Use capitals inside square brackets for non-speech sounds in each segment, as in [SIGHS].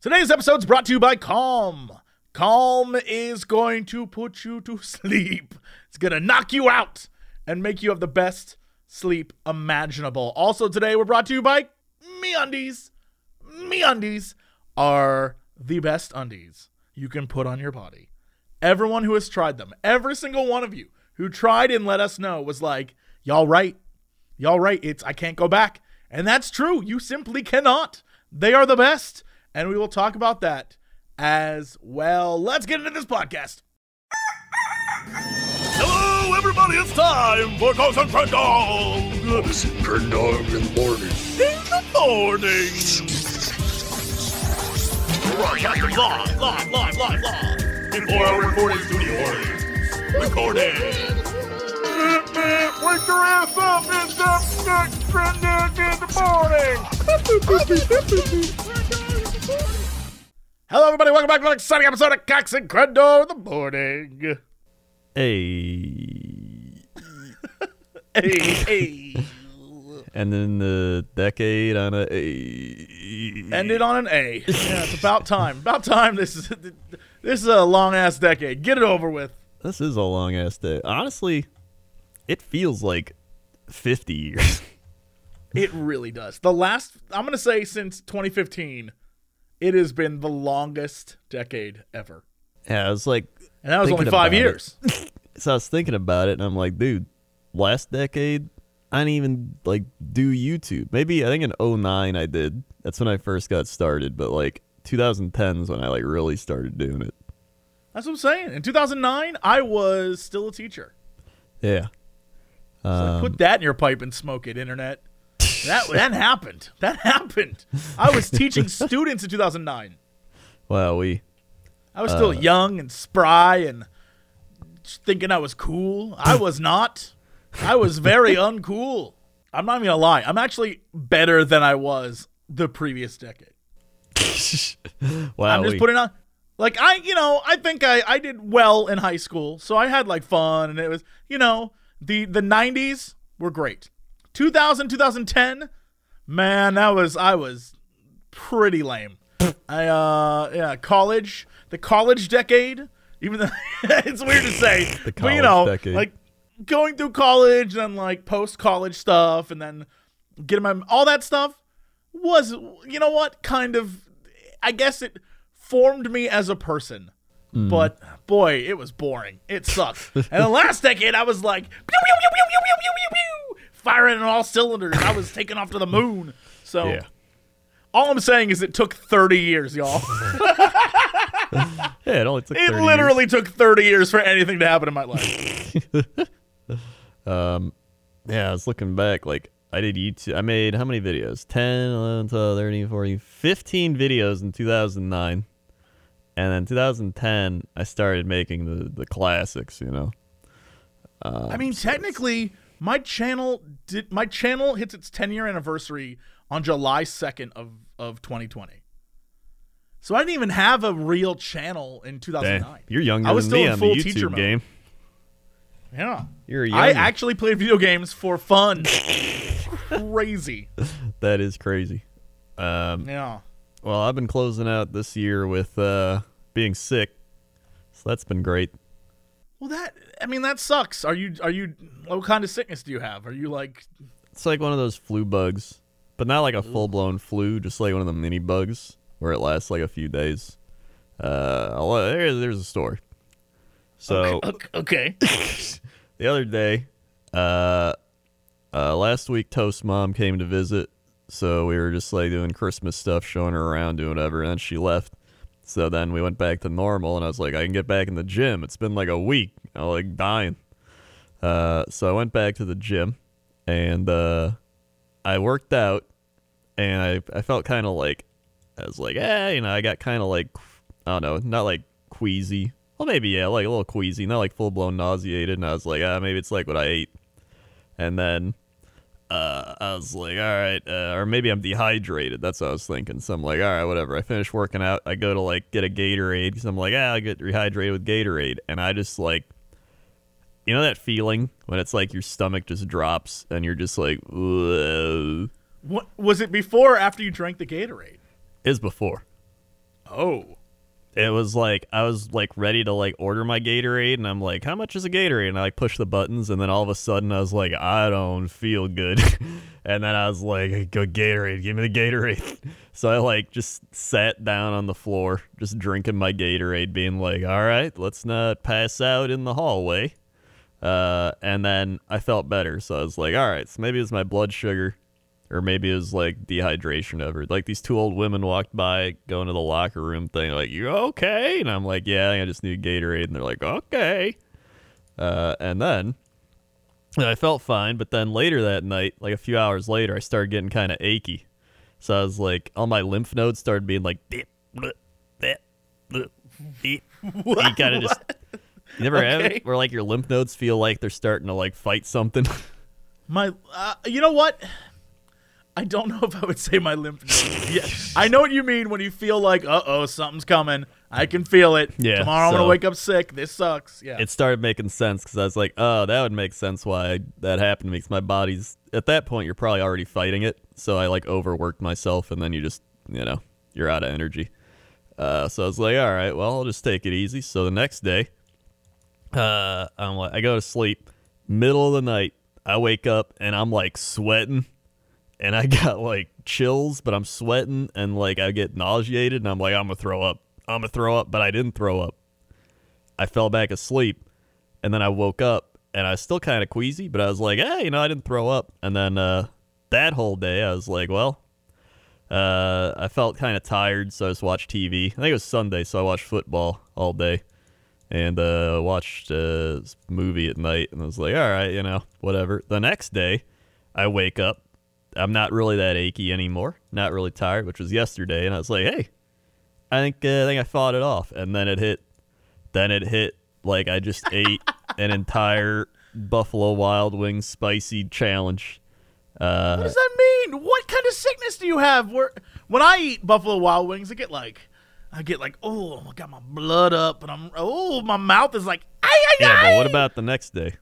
Today's episode is brought to you by Calm. Calm is going to put you to sleep. It's going to knock you out and make you have the best sleep imaginable. Also, today we're brought to you by MeUndies. MeUndies are the best undies you can put on your body. Everyone who has tried them, every single one of you who tried and let us know was like, "Y'all right. Y'all right. It's I can't go back." And that's true. You simply cannot. They are the best. And we will talk about that as well. Let's get into this podcast. Hello, everybody. It's time for Ghost and Friend Dog Turn dog in the morning. in the morning. Broadcasting live, live, live, live, live. In four hour recording studio audience. Recording. Wake your ass up! It's up next trending in the morning! [LAUGHS] Hello, everybody. Welcome back to an exciting episode of Cox and Crendor in the morning. Hey. [LAUGHS] Hey, hey. And then the decade on a A. Ended on an A. Yeah, it's about time. About time. This is this is a long ass decade. Get it over with. This is a long ass day. Honestly, it feels like 50 years. It really does. The last, I'm gonna say, since 2015, it has been the longest decade ever, yeah, I was like, and that was only five years. [LAUGHS] so I was thinking about it and I'm like, dude, last decade, I didn't even like do YouTube. Maybe I think in 09 I did. That's when I first got started, but like 2010 is when I like really started doing it. That's what I'm saying. In 2009, I was still a teacher. Yeah. So Um, put that in your pipe and smoke it, internet. That that happened. That happened. I was teaching students in 2009. wow, we I was still uh, young and spry and thinking I was cool. I was not. I was very [LAUGHS] uncool. I'm not even gonna lie. I'm actually better than I was the previous decade. [LAUGHS] wow, I'm just putting on like I you know, I think I I did well in high school. So I had like fun and it was, you know, the the 90s were great. 2000 2010, man, that was I was pretty lame. I uh yeah, college, the college decade, even though [LAUGHS] it's weird to say, The but you know, decade. like going through college and like post college stuff and then getting my all that stuff was you know what kind of I guess it formed me as a person. Mm. But boy, it was boring. It sucked. and the last decade, I was like, [LAUGHS] pew, pew, pew, firing on all cylinders. I was taken off to the moon. So Yeah. all I'm saying is it took 30 years, y'all. Yeah, it only took [LAUGHS] it 30 years. literally took 30 years for anything to happen in my life. [LAUGHS] Um, yeah, I was looking back. Like, I did YouTube. I made how many videos? 10, 11, 12, 13, 14, 15 videos in 2009. And then 2010, I started making the, the classics, you know? I mean, technically, my channel did my channel hits its 10 year anniversary on July 2nd of of 2020. So I didn't even have a real channel in Dang, 2009. you're younger I was than still me in on full the teacher YouTube mode. game. Yeah. You're young. I actually played video games for fun. Crazy. [LAUGHS] that is crazy. Um, Yeah. well, I've been closing out this year with uh, being sick. So that's been great. Well, that I mean that sucks. Are you are you what kind of sickness do you have? Are you like It's like one of those flu bugs, but not like a full blown flu, just like one of the mini bugs where it lasts like a few days. Uh, there, there's a story. So okay, okay. [LAUGHS] the other day, uh, uh, last week, Toast Mom came to visit, so we were just like doing Christmas stuff, showing her around, doing whatever, and then she left. So then we went back to normal, and I was like, I can get back in the gym. It's been like a week. I'm like dying. Uh, so I went back to the gym, and uh, I worked out, and I I felt kind of like I was like, eh, you know, I got kind of like I don't know, not like queasy. Well, maybe yeah, like a little queasy, not like full blown nauseated. And I was like, ah, maybe it's like what I ate. And then uh, I was like, all right, uh, or maybe I'm dehydrated. That's what I was thinking. So I'm like, all right, whatever. I finish working out. I go to like get a Gatorade because I'm like, ah, I get rehydrated with Gatorade, and I just like, you know that feeling when it's like your stomach just drops and you're just like, Whoa. What was it before or after you drank the Gatorade? is before. Oh. It was like I was like ready to like order my Gatorade, and I'm like, how much is a Gatorade? And I like push the buttons, and then all of a sudden I was like, I don't feel good, [LAUGHS] and then I was like, go Gatorade, give me the Gatorade. [LAUGHS] So I like just sat down on the floor, just drinking my Gatorade, being like, all right, let's not pass out in the hallway. Uh, and then I felt better, so I was like, all right, so maybe it's my blood sugar or maybe it was like dehydration of her. Like these two old women walked by, going to the locker room thing, like, "You okay?" And I'm like, "Yeah, I just need Gatorade." And they're like, "Okay." Uh, and then I felt fine, but then later that night, like a few hours later, I started getting kind of achy. So I was like, all my lymph nodes started being like, "Beep, bleh, beep, bleh, beep." you kind of just. You never have it where like your lymph nodes feel like they're starting to like fight something. [LAUGHS] My, uh, you know what? I don't know [LAUGHS] if I would say my lymph nodes. Yeah, I know what you mean when you feel like, uh oh, something's coming. I can feel it. Yeah, Tomorrow I'm gonna wake up sick. This sucks. Yeah. it started making sense because I was like, oh, that would make sense why that happened because my body's at that point you're probably already fighting it. So I like overworked myself and then you just you know you're out of energy. Uh, so I was like, all right, well I'll just take it easy. So the next day, uh, I'm like, I go to sleep, middle of the night, I wake up and I'm like sweating. And I [LAUGHS] got like chills, but I'm sweating and like I get nauseated and I'm like, I'm gonna throw up. I'm gonna throw up, but I didn't throw up. I fell back asleep and then I woke up and I was still kind of queasy, but I was like, hey, you know, I didn't throw up. And then uh, that whole day, I was like, well, uh, I felt kind of tired, so I just watched TV. I think it was Sunday, so I watched football all day and uh, watched a movie at night. And I was like, all right, you know, whatever. The next day, I wake up. I'm not really that achy anymore. Not really tired, which was yesterday. And I was like, hey, I think uh, I think I fought it off. And then it hit. Then it hit like I just [LAUGHS] ate an entire Buffalo Wild Wings spicy challenge. what Uh, does that mean? What kind of sickness do you have? Where when I eat Buffalo Wild Wings, I get like, I get like, oh, I got my blood up, and I'm, oh, my mouth is like, ay, ay, yeah, ay. but what about the next day?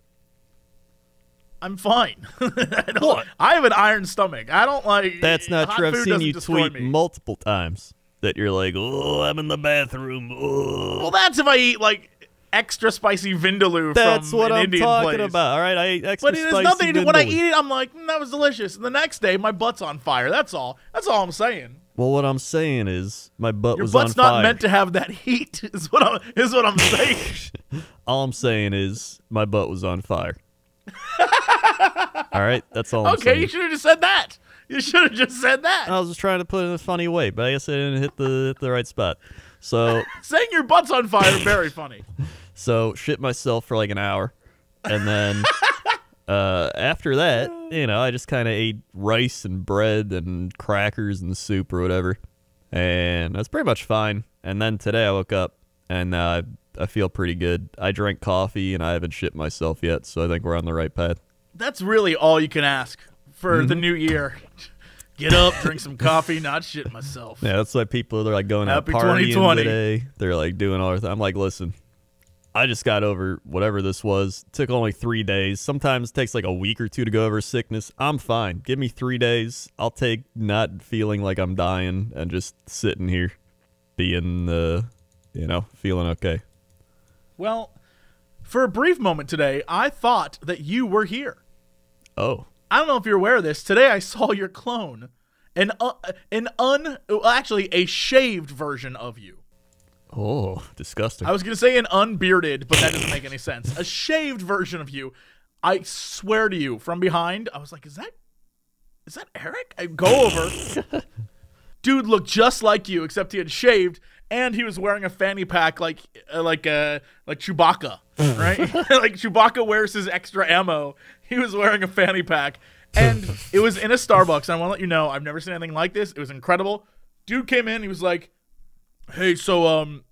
I'm fine. [LAUGHS] I, What? I have an iron stomach. I don't like. That's not true. I've seen you tweet me. multiple times that you're like, "Oh, I'm in the bathroom." Oh. Well, that's if I eat like extra spicy vindaloo That's what I'm Indian talking place. about. All right, I eat extra But it has spicy nothing to do. When I eat it, I'm like, mm, that was delicious. And the next day, my butt's on fire. That's all. That's all I'm saying. Well, what I'm saying is my butt was. Your was butt's on not fire. meant to have that heat. [LAUGHS] Is what I'm. Is what I'm [LAUGHS] saying. all I'm saying is my butt was on fire. All right, that's all. Okay, you should have just said that. You should have just said that. I was just trying to put it in a funny way, but I guess I didn't hit the hit the right spot. So [LAUGHS] Saying your butt's on fire very funny. [LAUGHS] So shit myself for like an hour, and then [LAUGHS] uh, after that, you know, I just kind of ate rice and bread and crackers and soup or whatever, and that's pretty much fine. And then today I woke up and uh, I feel pretty good. I drank coffee and I haven't shit myself yet, so I think we're on the right path. That's really all you can ask for the new year. [LAUGHS] Get up, drink some coffee, not shit myself. Yeah, that's why people are like going out Happy partying 2020. today. They're like doing all their th- I'm like, listen, I just got over whatever this was. took only three days. Sometimes it takes like a week or two to go over sickness. I'm fine. Give me three days. I'll take not feeling like I'm dying and just sitting here, being, uh, you know, feeling okay. Well, for a brief moment today, I thought that you were here. Oh, I don't know if you're aware of this. Today I saw your clone, an uh, an un well, actually a shaved version of you. oh, disgusting. I was gonna say an unbearded, but that doesn't make any sense. A shaved version of you. I swear to you, from behind, I was like, "Is that, is that Eric?" I go over. [LAUGHS] Dude looked just like you, except he had shaved and he was wearing a fanny pack like, uh, like, uh, like Chewbacca, right? [LAUGHS] like Chewbacca wears his extra ammo. He was wearing a fanny pack, and it was in a Starbucks. And I want to let you know, I've never seen anything like this. It was incredible. Dude came in. He was like, "Hey, so um,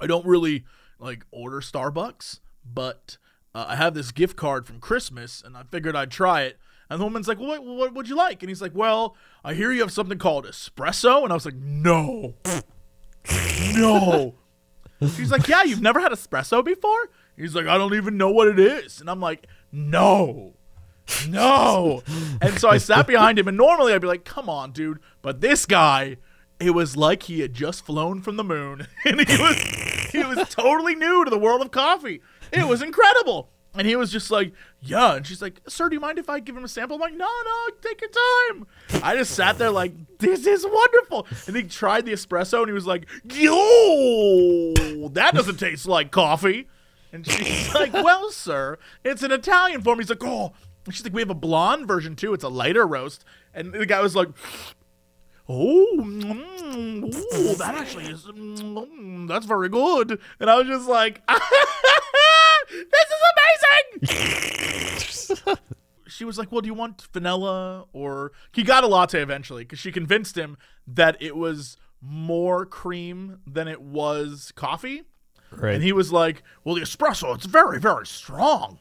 I don't really like order Starbucks, but uh, I have this gift card from Christmas, and I figured I'd try it." And the woman's like, well, what, what would you like? And he's like, well, I hear you have something called espresso. And I was like, no, no. She's like, yeah, you've never had espresso before? He's like, I don't even know what it is. And I'm like, no, no. and so I sat behind him, and normally I'd be like, come on, dude. But this guy it was like he had just flown from the moon, [LAUGHS] and he was he was totally new to the world of coffee. It was incredible. And he was just like, yeah. And she's like, sir, do you mind if I give him a sample? I'm like, no, no, take your time. I just sat there like, this is wonderful. And he tried the espresso and he was like, yo, that doesn't taste like coffee. And she's [LAUGHS] like, well, sir, it's an Italian form. He's like, oh. And she's like, we have a blonde version too. It's a lighter roast. And the guy was like, oh, mm, ooh, that actually is, mm, that's very good. And I was just like, [LAUGHS] this is amazing. [LAUGHS] she was like, well, do you want vanilla or he got a latte eventually because she convinced him that it was more cream than it was coffee. Right. And he was like, "Well, the espresso, it's very, very strong."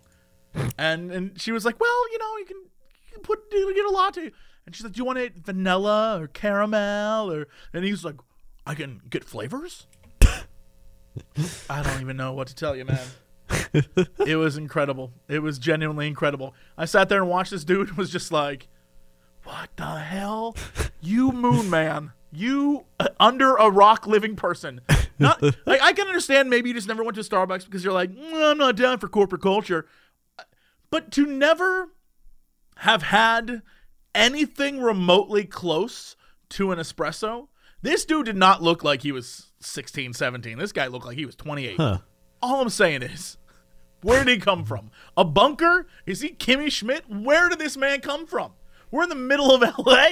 and and she was like, "Well, you know, you can, you can put you can get a latte." And she's like, "Do you want it vanilla or caramel or?" And he's like, "I can get flavors." [LAUGHS] I don't even know what to tell you, man. [LAUGHS] it was incredible. It was genuinely incredible. I sat there and watched this dude and was just like, "What the hell? You moon man. You uh, under a rock living person." Not like I can understand maybe you just never went to Starbucks because you're like, "Mm, I'm not down for corporate culture. But to never have had anything remotely close to an espresso, this dude did not look like he was 16, 17. This guy looked like he was 28. Huh. All I'm saying is, where did he come from? A bunker? Is he Kimmy Schmidt? Where did this man come from? We're in the middle of [LAUGHS] LA.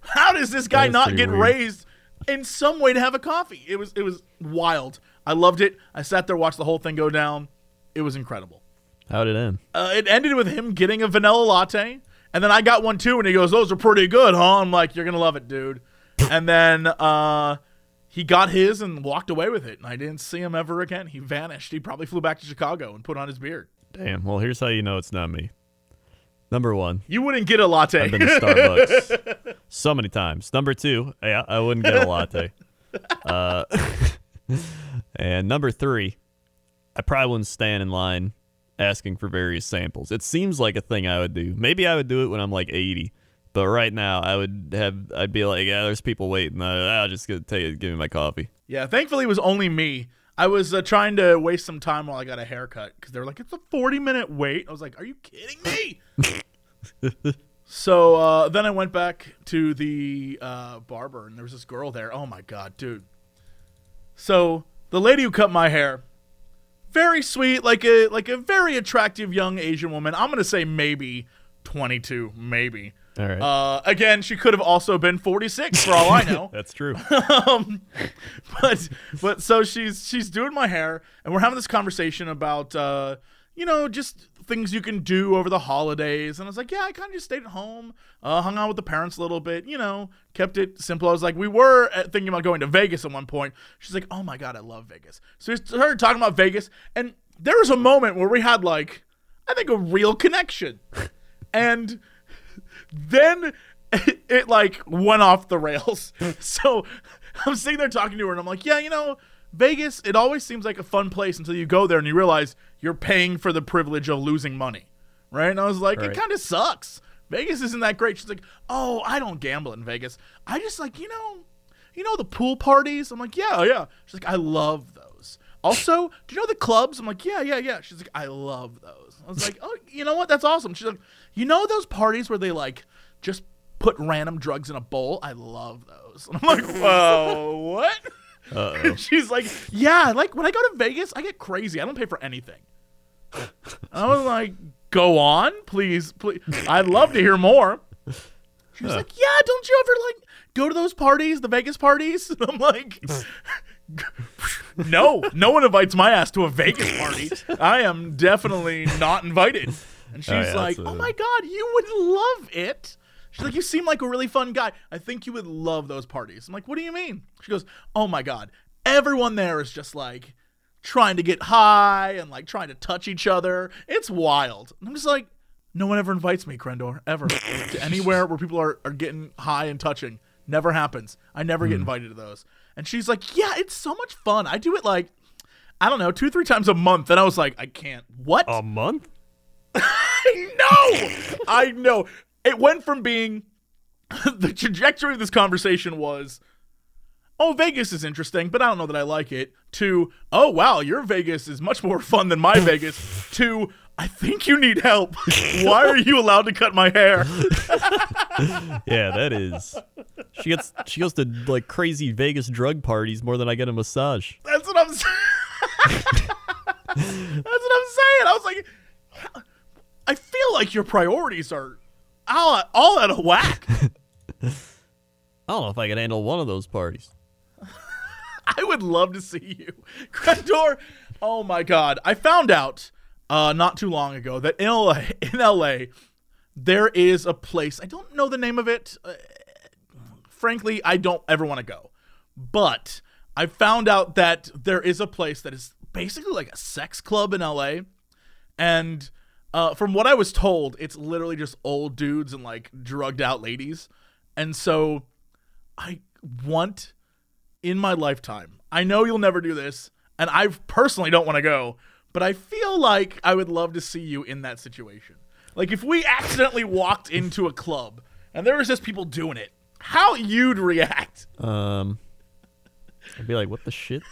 How does this guy not get weird. raised in some way to have a coffee? It was it was wild. I loved it. I sat there, watched the whole thing go down. It was incredible. How did it end? Uh, it ended with him getting a vanilla latte, and then I got one too, and he goes, "Those are pretty good, huh?" I'm like, "You're gonna love it, dude." and then uh, he got his and walked away with it, and I didn't see him ever again. He vanished. He probably flew back to Chicago and put on his beard. Damn. Well, here's how you know it's not me. Number one, You wouldn't get a latte. I've been to Starbucks [LAUGHS] so many times. Number two, yeah, I wouldn't get a latte. Uh, [LAUGHS] and number three, I probably wouldn't stand in line asking for various samples. It seems like a thing I would do. Maybe I would do it when I'm like 80. But right now, I would have. I'd be like, yeah, there's people waiting. I'll just go tell you, give me my coffee. yeah, thankfully it was only me. I was uh, trying to waste some time while I got a haircut because they were like, "It's a 40 minute wait." I was like, "Are you kidding me?" [LAUGHS] so uh, then I went back to the uh, barber, and there was this girl there. Oh my god, dude! So the lady who cut my hair, very sweet, like a like a very attractive young Asian woman. I'm gonna say maybe 22, maybe. All right, Uh, again, she could have also been 46 for all I know [LAUGHS] that's true. [LAUGHS] um, but but so she's she's doing my hair, and we're having this conversation about uh, you know just things you can do over the holidays. And I was like, yeah, I kind of just stayed at home, uh, hung out with the parents a little bit, you know, kept it simple. I was like, we were uh, thinking about going to Vegas at one point. She's like, oh my god, I love Vegas. So we started talking about Vegas, and there was a moment where we had like, I think a real connection, [LAUGHS] and then it, [LAUGHS] it like went off the rails. [LAUGHS] So I'm sitting there talking to her, and I'm like, yeah, you know, Vegas, it always seems like a fun place until you go there and you realize you're paying for the privilege of losing money, right? And I was like, it kind of sucks. Vegas isn't that great. She's like, oh, I don't gamble in Vegas. I just like, you know, you know the pool parties. I'm like, yeah, yeah. She's like, I love those. Also, do you know the clubs? I'm like, yeah, yeah, yeah. She's like, I love those. I was like, oh, you know what? That's awesome. She's like, you know those parties where they like just put random drugs in a bowl? I love those. [LAUGHS] And I'm like, [LAUGHS] whoa, what? Uh-oh. She's like, yeah, like when I go to Vegas, I get crazy. I don't pay for anything. I was like, go on, please, please. I'd love to hear more. She was like, yeah, don't you ever like go to those parties, the Vegas parties? [LAUGHS] And I'm like, no, no one invites my ass to a Vegas [LAUGHS] party. I am definitely not invited. And oh, she's yeah, like, oh my God, you would love it. She's like, you seem like a really fun guy. I think you would love those parties. I'm like, what do you mean? She goes, oh my God, everyone there is just like trying to get high and like trying to touch each other. It's wild. And I'm just like, no one ever invites me, Crendor, ever [LAUGHS] to anywhere where people are, are getting high and touching. Never happens. I never get hmm. invited to those. And she's like, yeah, it's so much fun. I do it like, I don't know, two, three times a month. And I was like, I can't. What? A month? [LAUGHS] I know. I know. It went from being [LAUGHS] the trajectory of this conversation was oh, Vegas is interesting, but I don't know that I like it, to, oh, wow, your Vegas is much more fun than my Vegas, to, I think you need help. [LAUGHS] Why are you allowed to cut my hair? [LAUGHS] Yeah, that is. She gets she goes to like crazy Vegas drug parties more than I get a massage. That's what I'm saying. [LAUGHS] That's what I'm saying. I was like, I feel like your priorities are all, all out of whack. [LAUGHS] I don't know if I could handle one of those parties. I would love to see you. Crendor, oh my god. I found out uh, not too long ago that in LA, in LA, there is a place. I don't know the name of it. Uh, frankly, I don't ever want to go. But I found out that there is a place that is basically like a sex club in LA. And uh, from what I was told, it's literally just old dudes and like drugged out ladies. And so I want in my lifetime. I know you'll never do this, and I personally don't want to go, but I feel like I would love to see you in that situation. Like if we accidentally walked into a club and there was just people doing it, how you'd react. Um, I'd be like, what the shit?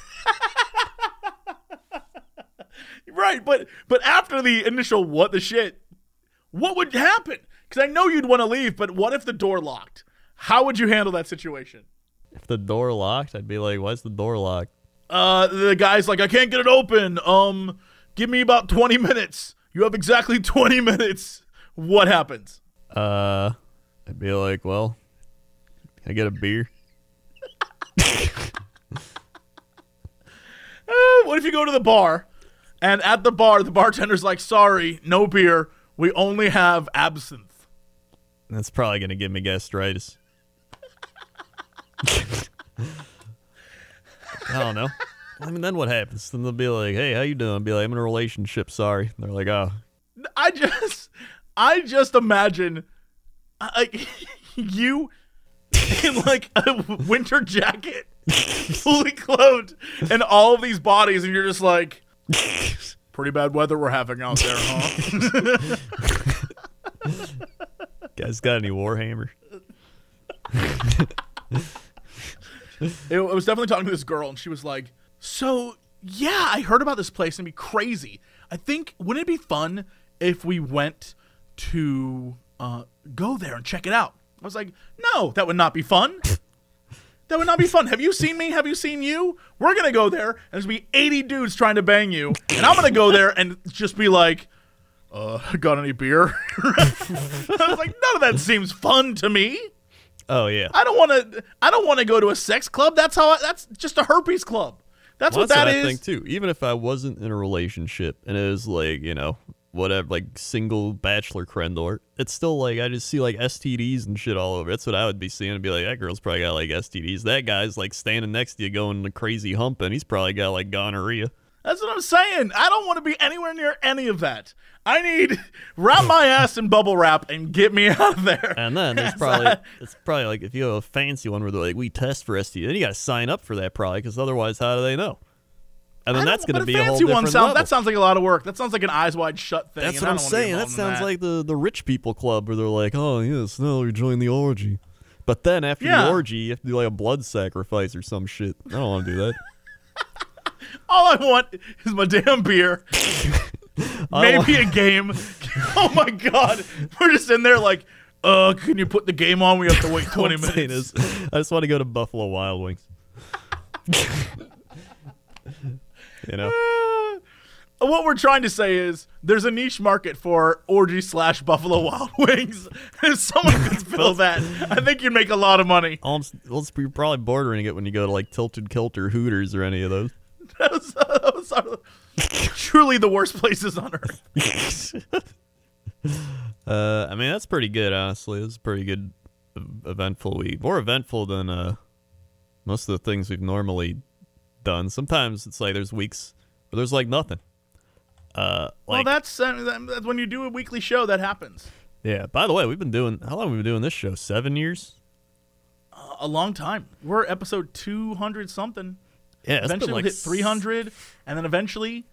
Right, but but after the initial what the shit, what would happen? Cuz I know you'd want to leave, but what if the door locked? How would you handle that situation? If the door locked, I'd be like, why's the door locked? Uh, the guy's like, I can't get it open. Um, give me about 20 minutes. You have exactly [LAUGHS] 20 minutes. What happens? Uh, I'd be like, well, can I get a beer? [LAUGHS] Uh, what if you go to the bar and at the bar, the bartender's like, sorry, no beer. We only have absinthe. That's probably gonna give me gastritis. [LAUGHS] I don't know. I mean, then what happens? Then they'll be like, "Hey, how you doing?" I'll be like, "I'm in a relationship. Sorry." They're like, "Oh, I just, I just imagine, like, [LAUGHS] you in like a winter jacket, [LAUGHS] fully clothed, and all of these bodies, and you're just like, pretty bad weather we're having out there, huh? [LAUGHS] guys, got any Warhammer?" It, I was definitely talking to this girl, and she was like, "So yeah, I heard about this place and it'd be crazy. I think wouldn't it be fun if we went to uh, go there and check it out?" I was like, "No, that would not be fun. That would not be fun. Have you seen me? Have you seen you? We're gonna go there, and there's gonna be 80 dudes trying to bang you, and I'm gonna go there and just be like." Uh, got any beer? [LAUGHS] I was like, none of that seems fun to me. Oh yeah. I don't want to. I don't want to go to a sex club. That's how. I, that's just a herpes club. That's Well, what that's that what is. I think too. Even if I wasn't in a relationship and it was like you know whatever, like single bachelor crendor, it's still like I just see like STDs and shit all over. That's what I would be seeing. I'd be like, that girl's probably got like STDs. That guy's like standing next to you going the crazy humping. he's probably got like gonorrhea. That's what I'm saying. I don't want to be anywhere near any of that. I need [LAUGHS] wrap my [LAUGHS] ass in bubble wrap and get me [LAUGHS] out of there. And then there's probably I- it's probably like if you have a fancy one where they're like we test for STD, then you got to sign up for that probably because otherwise how do they know? And I then that's going to be a whole fancy different one sounds, level. That sounds like a lot of work. That sounds like an eyes wide shut thing. That's what I'm don't wanna be saying. That sounds like the the rich people club where they're like, oh yes, now we join the orgy. But then after Yeah. the orgy, you have to do like a blood sacrifice or some shit. I don't want to do that. All I want is my damn beer. [LAUGHS] Maybe a game. [LAUGHS] oh my god, we're just in there like, uh, can you put the game on? We have to wait [LAUGHS] 20 minutes. I just want to go to Buffalo Wild Wings. you know, Uh, what we're trying to say is there's a niche market for orgy slash Buffalo Wild Wings. if someone could fill that, I think you'd make a lot of money. well, you're probably bordering it when you go to like Tilted Kilter, Hooters, or any of those. Those, those [LAUGHS] are truly the worst places on earth. [LAUGHS] Uh, I mean that's pretty good, honestly. It's a pretty good, eventful week. More eventful than uh most of the things we've normally done. Sometimes it's like there's weeks where there's like nothing. Uh, well, that's, uh, that's when you do a weekly show that happens. yeah. By the way, we've been doing how long have we been doing this show? Seven years. A long time. We're episode 200 something. Yeah, it's eventually been we'll hit 300, and then eventually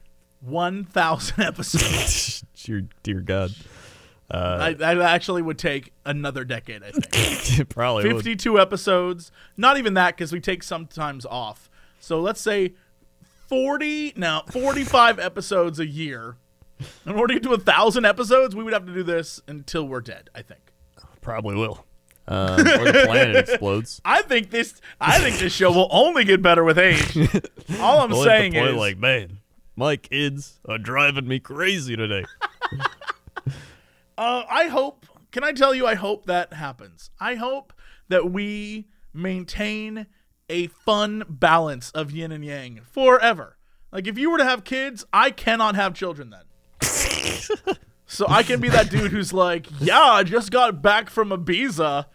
1,000 [LAUGHS] episodes. [LAUGHS] dear, dear God. Uh, I, that actually would take another decade, I think. [LAUGHS] Probably would. 52 episodes. Not even that, because we take sometimes off. So let's say 40, now 45 episodes a year. In order to get to a thousand episodes, we would have to do this until we're dead. I think. Probably will. Um, or the planet explodes. [LAUGHS] I think this. I think this show will only get better with age. All I'm We'll saying point is, like, man, my kids are driving me crazy today. [LAUGHS] Uh, I hope. Can I tell you? I hope that happens. I hope that we maintain a fun balance of yin and yang forever. Like if you were to have kids, I cannot have children then. [LAUGHS] so I can be that dude who's like, yeah, I just got back from Ibiza.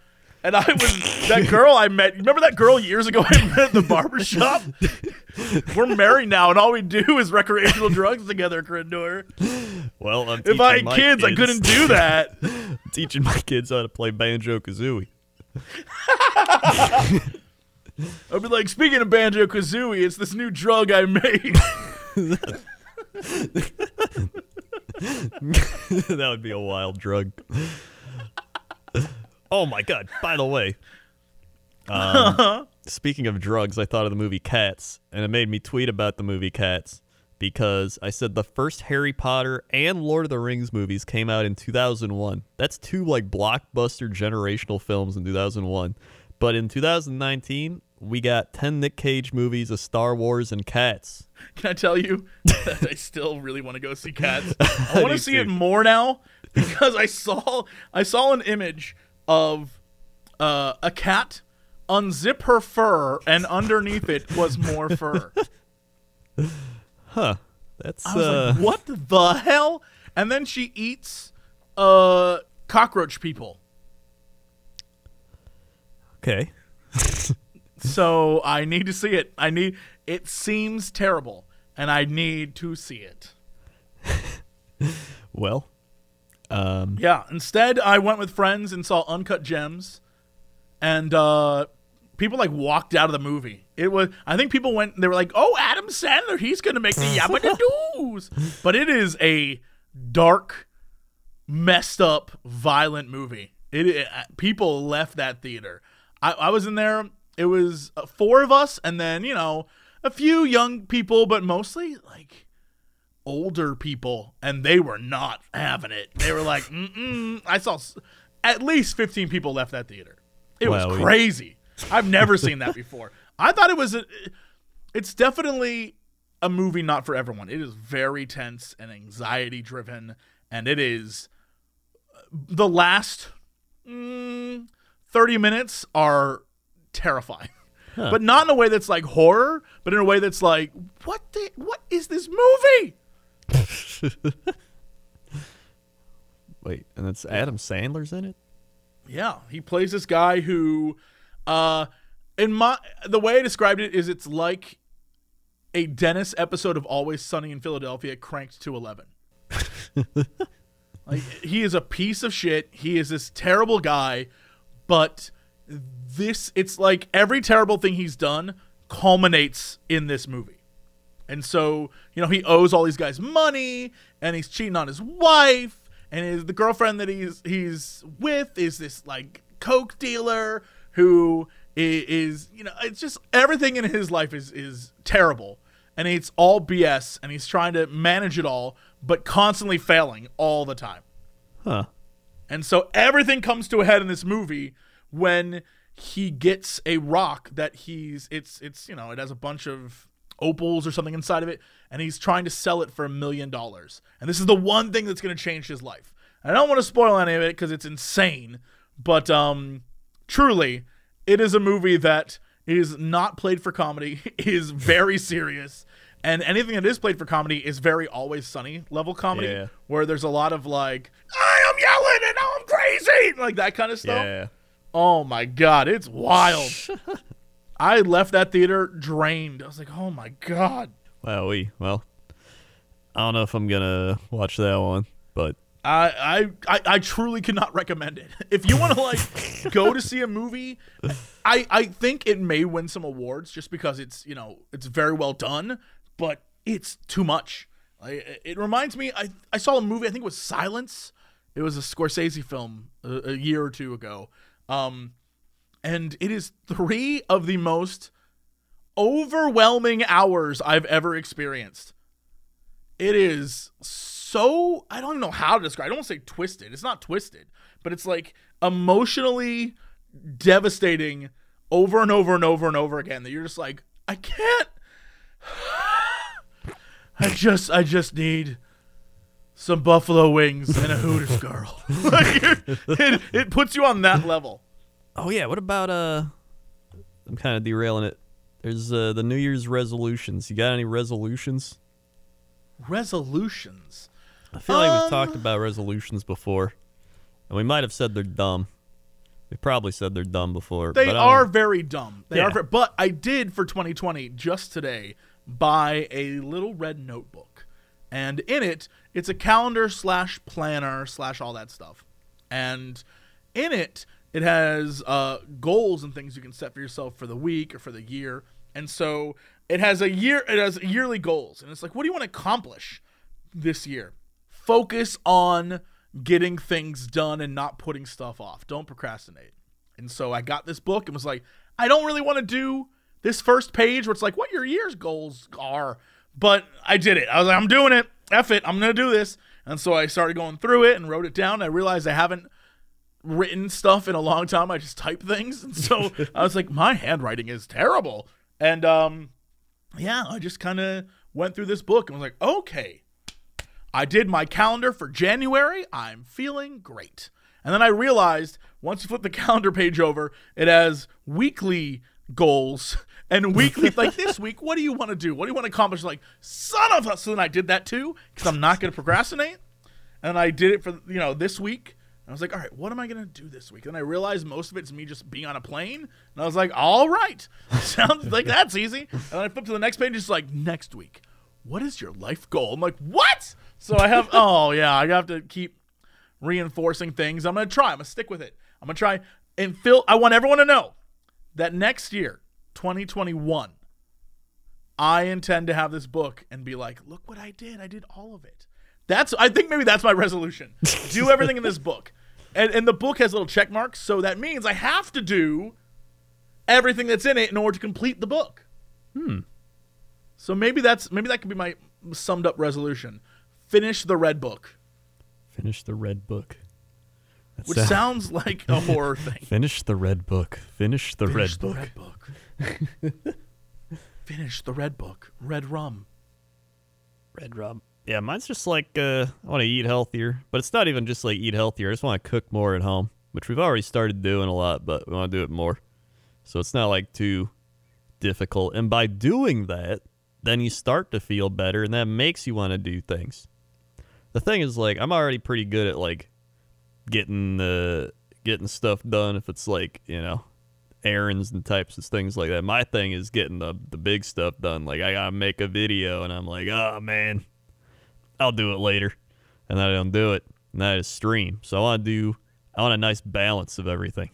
And I was that girl I met. Remember that girl years ago I met at the barber shop? We're married now, and all we do is recreational drugs together, Crendor. Well, I'm If I had my kids, I couldn't do that. [LAUGHS] teaching my kids how to play banjo kazooie. [LAUGHS] I'd be like, speaking of banjo kazooie, it's this new drug I made. [LAUGHS] that would be a wild drug. Oh my god! By the way, [LAUGHS] um, speaking of drugs, I thought of the movie Cats, and it made me tweet about the movie Cats because I said the first Harry Potter and Lord of the Rings movies came out in 2001. That's two like blockbuster generational films in 2001. But in 2019, we got 10 Nick Cage movies, a Star Wars, and Cats. Can I tell you that I still really want to go see cats? [LAUGHS] I want to see it more now because I saw I saw an image of uh, a cat unzip her fur and underneath it was more fur. [LAUGHS] Huh. That's I was uh like, what the hell? And then she eats uh cockroach people. okay. [LAUGHS] So I need to see it. I need it seems terrible and I need to see it. [LAUGHS] Well, um Yeah. Instead, I went with friends and saw Uncut Gems, and uh, people like walked out of the movie. It was. I think people went. They were like, "Oh, Adam Sandler, he's gonna make the [LAUGHS] Yabba Doos." But it is a dark, messed up, violent movie. It, it people left that theater. I, I was in there. It was uh, four of us, and then you know a few young people, but mostly like older people, and they were not having it. They were like, Mm-mm. I saw s- at least 15 people left that theater. It was Wow. crazy. I've never seen that before. I thought it was a, it's definitely a movie not for everyone. It is very tense and anxiety driven, and it is the last mm, 30 minutes are terrifying. But not in a way that's like horror, but in a way that's like, what the what is this movie? [LAUGHS] wait, and it's Adam Sandler's in it? Yeah, he plays this guy who, uh, in my the way I described it is it's like a Dennis episode of Always Sunny in Philadelphia cranked to eleven. [LAUGHS] like he is a piece of shit. He is this terrible guy, but this it's like every terrible thing he's done culminates in this movie. And so, you know, he owes all these guys money and he's cheating on his wife and his the girlfriend that he's he's with is this like coke dealer who is, is, you know, it's just everything in his life is is terrible. And it's all BS and he's trying to manage it all but constantly failing all the time. Huh. And so everything comes to a head in this movie when he gets a rock that he's it's it's you know it has a bunch of opals or something inside of it and he's trying to sell it for a million dollars. And this is the one thing that's going to change his life. I don't want to spoil any of it cuz it's insane, but um truly it is a movie that is not played for comedy, [LAUGHS] is very serious. And anything that is played for comedy is very always sunny level comedy Yeah. where there's a lot of like I am yelling and now I'm crazy like that kind of stuff. Yeah. Oh my god, it's wild. [LAUGHS] I left that theater drained. I was like, "Oh my god." Wow, we well. I don't know if I'm gonna watch that one, but I, I I I truly cannot recommend it. [LAUGHS] If you want to like [LAUGHS] go to see a movie, I I think it may win some awards just because it's you know it's very well done, but it's too much. Like, it- reminds me, I I saw a movie. I think it was Silence. It was a Scorsese film a, a year or two ago. Um, and it is three of the most overwhelming hours I've ever experienced. It is so I don't even know how to describe. I don't want to say twisted. It's not twisted, but it's like emotionally devastating over and over and over and over again that you're just like, I can't [SIGHS] I just I just need some buffalo wings and a Hooters girl. [LAUGHS] like it, it puts you on that level. Oh yeah, what about uh? I'm kind of derailing it. There's uh, the New Year's resolutions. You got any resolutions? Resolutions. I feel like Um, we've talked about resolutions before, and we might have said they're dumb. We probably said they're dumb before. They but are very dumb. They Yeah. are, very, but I did for 2020 just today buy a little red notebook, and in it, it's a calendar slash planner slash all that stuff, and in it, it has uh, goals and things you can set for yourself for the week or for the year, and so it has a year. It has yearly goals, and it's like, what do you want to accomplish this year? Focus on getting things done and not putting stuff off. Don't procrastinate. And so I got this book and was like, I don't really want to do this first page where it's like what your year's goals are. But I did it. I was like, I'm doing it. F it. I'm going to do this. And so I started going through it and wrote it down. I realized I haven't written stuff in a long time. I just type things. And so [LAUGHS] I was like, my handwriting is terrible. And um, yeah, I just kind of went through this book and was like, okay, I did my calendar for January. I'm feeling great. And then I realized once you flip the [LAUGHS] calendar page over, it has weekly goals and weekly, [LAUGHS] like this week, what do you want to do? What do you want to accomplish? Like, son of a. So then I did that too because I'm not going to procrastinate. And I did it for, you know, this week. I was like, all right, what am I going to do this week? And I realized most of it's me just being on a plane. And I was like, all right, [LAUGHS] sounds like that's easy. And then I flipped to the next page, it's like, next week, what is your life goal? I'm like, what? So I have, [LAUGHS] oh, yeah, I have to keep reinforcing things. I'm going to try. I'm going to stick with it. I'm going to try and Phil, I want everyone to know that next year, 2021, I intend to have this book and be like, look what I did. I did all of it. That's I think maybe that's my resolution. do everything in this book. And and the book has little check marks, so that means I have to do everything that's in it in order to complete the book. Hmm. So maybe that's maybe that could be my summed up resolution. Finish the red book, Finish the red book. That which sound- [LAUGHS] sounds like a horror thing. Finish the red book. Finish the Finish red the book. red book. Finish the red book. Red rum. Red rum. Yeah, mine's just like uh, I want to eat healthier, but it's not even just like eat healthier. I just want to cook more at home, which we've already started doing a lot, but we want to do it more. So it's not like too difficult. And by doing that, then you start to feel better, and that makes you want to do things. The thing is, like, I'm already pretty good at like getting the getting stuff done. If it's like you know errands and types of things like that. My thing is getting the the big stuff done. Like I gotta make a video, and I'm like, oh man, I'll do it later, and then I don't do it, and then I just stream. So I want to do, I want a nice balance of everything.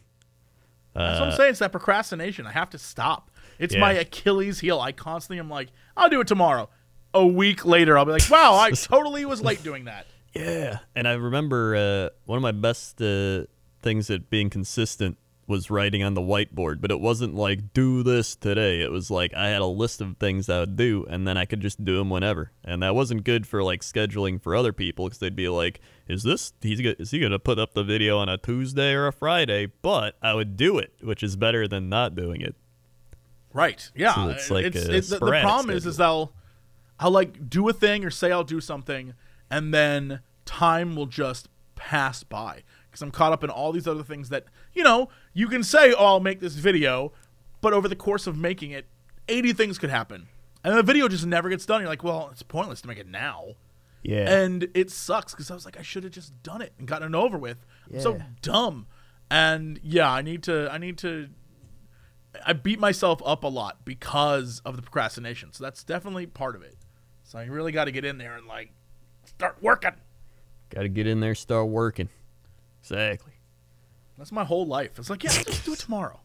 That's what Uh, I'm saying. It's that procrastination. I have to stop. It's Yeah. my Achilles heel. I constantly am like, I'll do it tomorrow. A week later, I'll be like, wow, I [LAUGHS] totally was late doing that. Yeah, and I remember uh, one of my best uh, things at being consistent was writing on the whiteboard, but it wasn't like do this today. It was like I had a list of things I would do, and then I could just do them whenever. And that wasn't good for like scheduling for other people because they'd be like, "Is this he's is he gonna put up the video on a Tuesday or a Friday?" But I would do it, which is better than not doing it. Right. Yeah. So it's like a it- the, problem is, is I'll, I'll like do a thing or say I'll do something, and then time will just pass by because I'm caught up in all these other things that you know you can say, "Oh, I'll make this video," but over the course of making it, 80 things could happen, and the video just never gets done. You're like, well, it's pointless to make it now. Yeah, and it sucks because I was like, I should have just done it and gotten it over with. I'm so dumb, and yeah, I need to. I need to. I beat myself up a lot because of the procrastination. So that's definitely part of it. So I really got to get in there and like start working. got to get in there, start working. Exactly. That's my whole life. It's like, yeah, just do it tomorrow.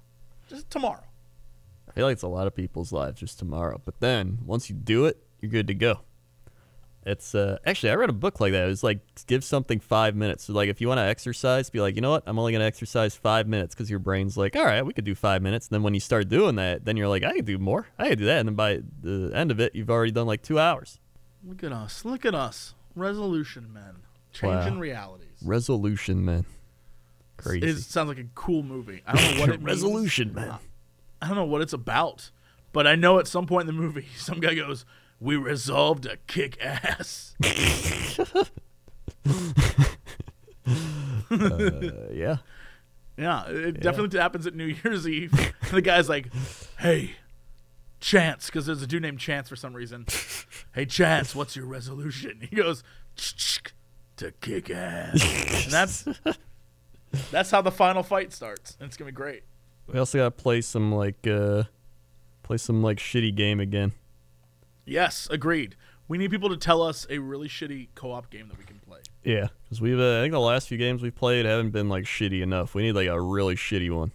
Just tomorrow. I feel like it's a lot of people's lives just tomorrow. But then once you do it, you're good to go. It's uh actually I read a book like that. It was like give something five minutes. So like if you want to exercise, be like, you know what? I'm only gonna exercise five minutes because your brain's like, all right, we could do five minutes. And then when you start doing that, then you're like, I can do more. I can do that. And then by the end of it, you've already done like two hours. Look at us. Look at us. Resolution men. Changing Wow. realities. Resolution, man. Crazy. It sounds like a cool movie. I don't know what it [LAUGHS] means. Resolution, man. I don't know what it's about, but I know at some point in the movie, [LAUGHS] some guy goes, "We resolved to kick ass." [LAUGHS] Uh, yeah. Yeah, it definitely happens at New Year's Eve. The guy's like, "Hey, Chance," because there's a dude named Chance for some reason. hey, Chance, what's your resolution? He goes, "Ch-ch-ch, "To kick ass," [LAUGHS] and that's that's how the final fight starts. And it's gonna be great. We also gotta play some like uh play some like shitty game again. Yes, agreed. We need people to tell us a really shitty co-op game that we can play. Yeah, because we've uh, I think the last few games we've played haven't been like shitty enough. We need like a really shitty one.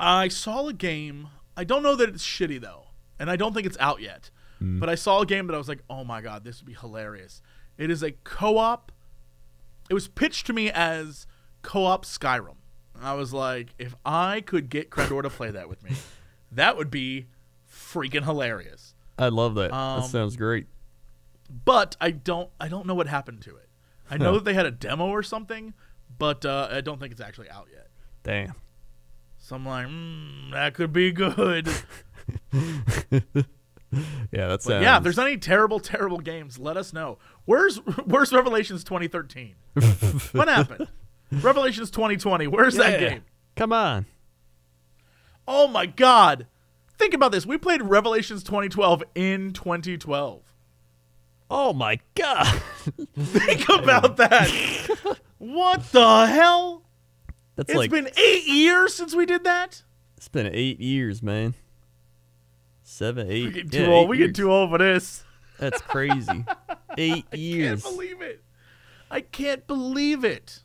I saw a game. I don't know that it's shitty though, and I don't think it's out yet. But I saw a game that I was like, "Oh my god, this would be hilarious." It is a co-op. It was pitched to me as co-op Skyrim. And I was like, if I could get Crendor to play that with me, [LAUGHS] that would be freaking hilarious. I love that. Um, that sounds great. But I don't. I don't know what happened to it. I know that they had a demo or something, but uh, I don't think it's actually out yet. Damn. So I'm like, mm, that could be good. [LAUGHS] [LAUGHS] Yeah, that's sounds. yeah, if there's any terrible, terrible games, let us know. Where's Where's Revelations 2013? [LAUGHS] what happened? Revelations 2020. Where's that game? Come on. Oh my God! Think about this. We played Revelations 2012 in 2012. Oh my god. [LAUGHS] Think about that. what the hell? That's It's like been eight years since we did that. it's been eight years, man. Seven, eight. We get yeah, too old. We years. get too old for this. That's crazy. [LAUGHS] eight years. I can't believe it. I can't believe it.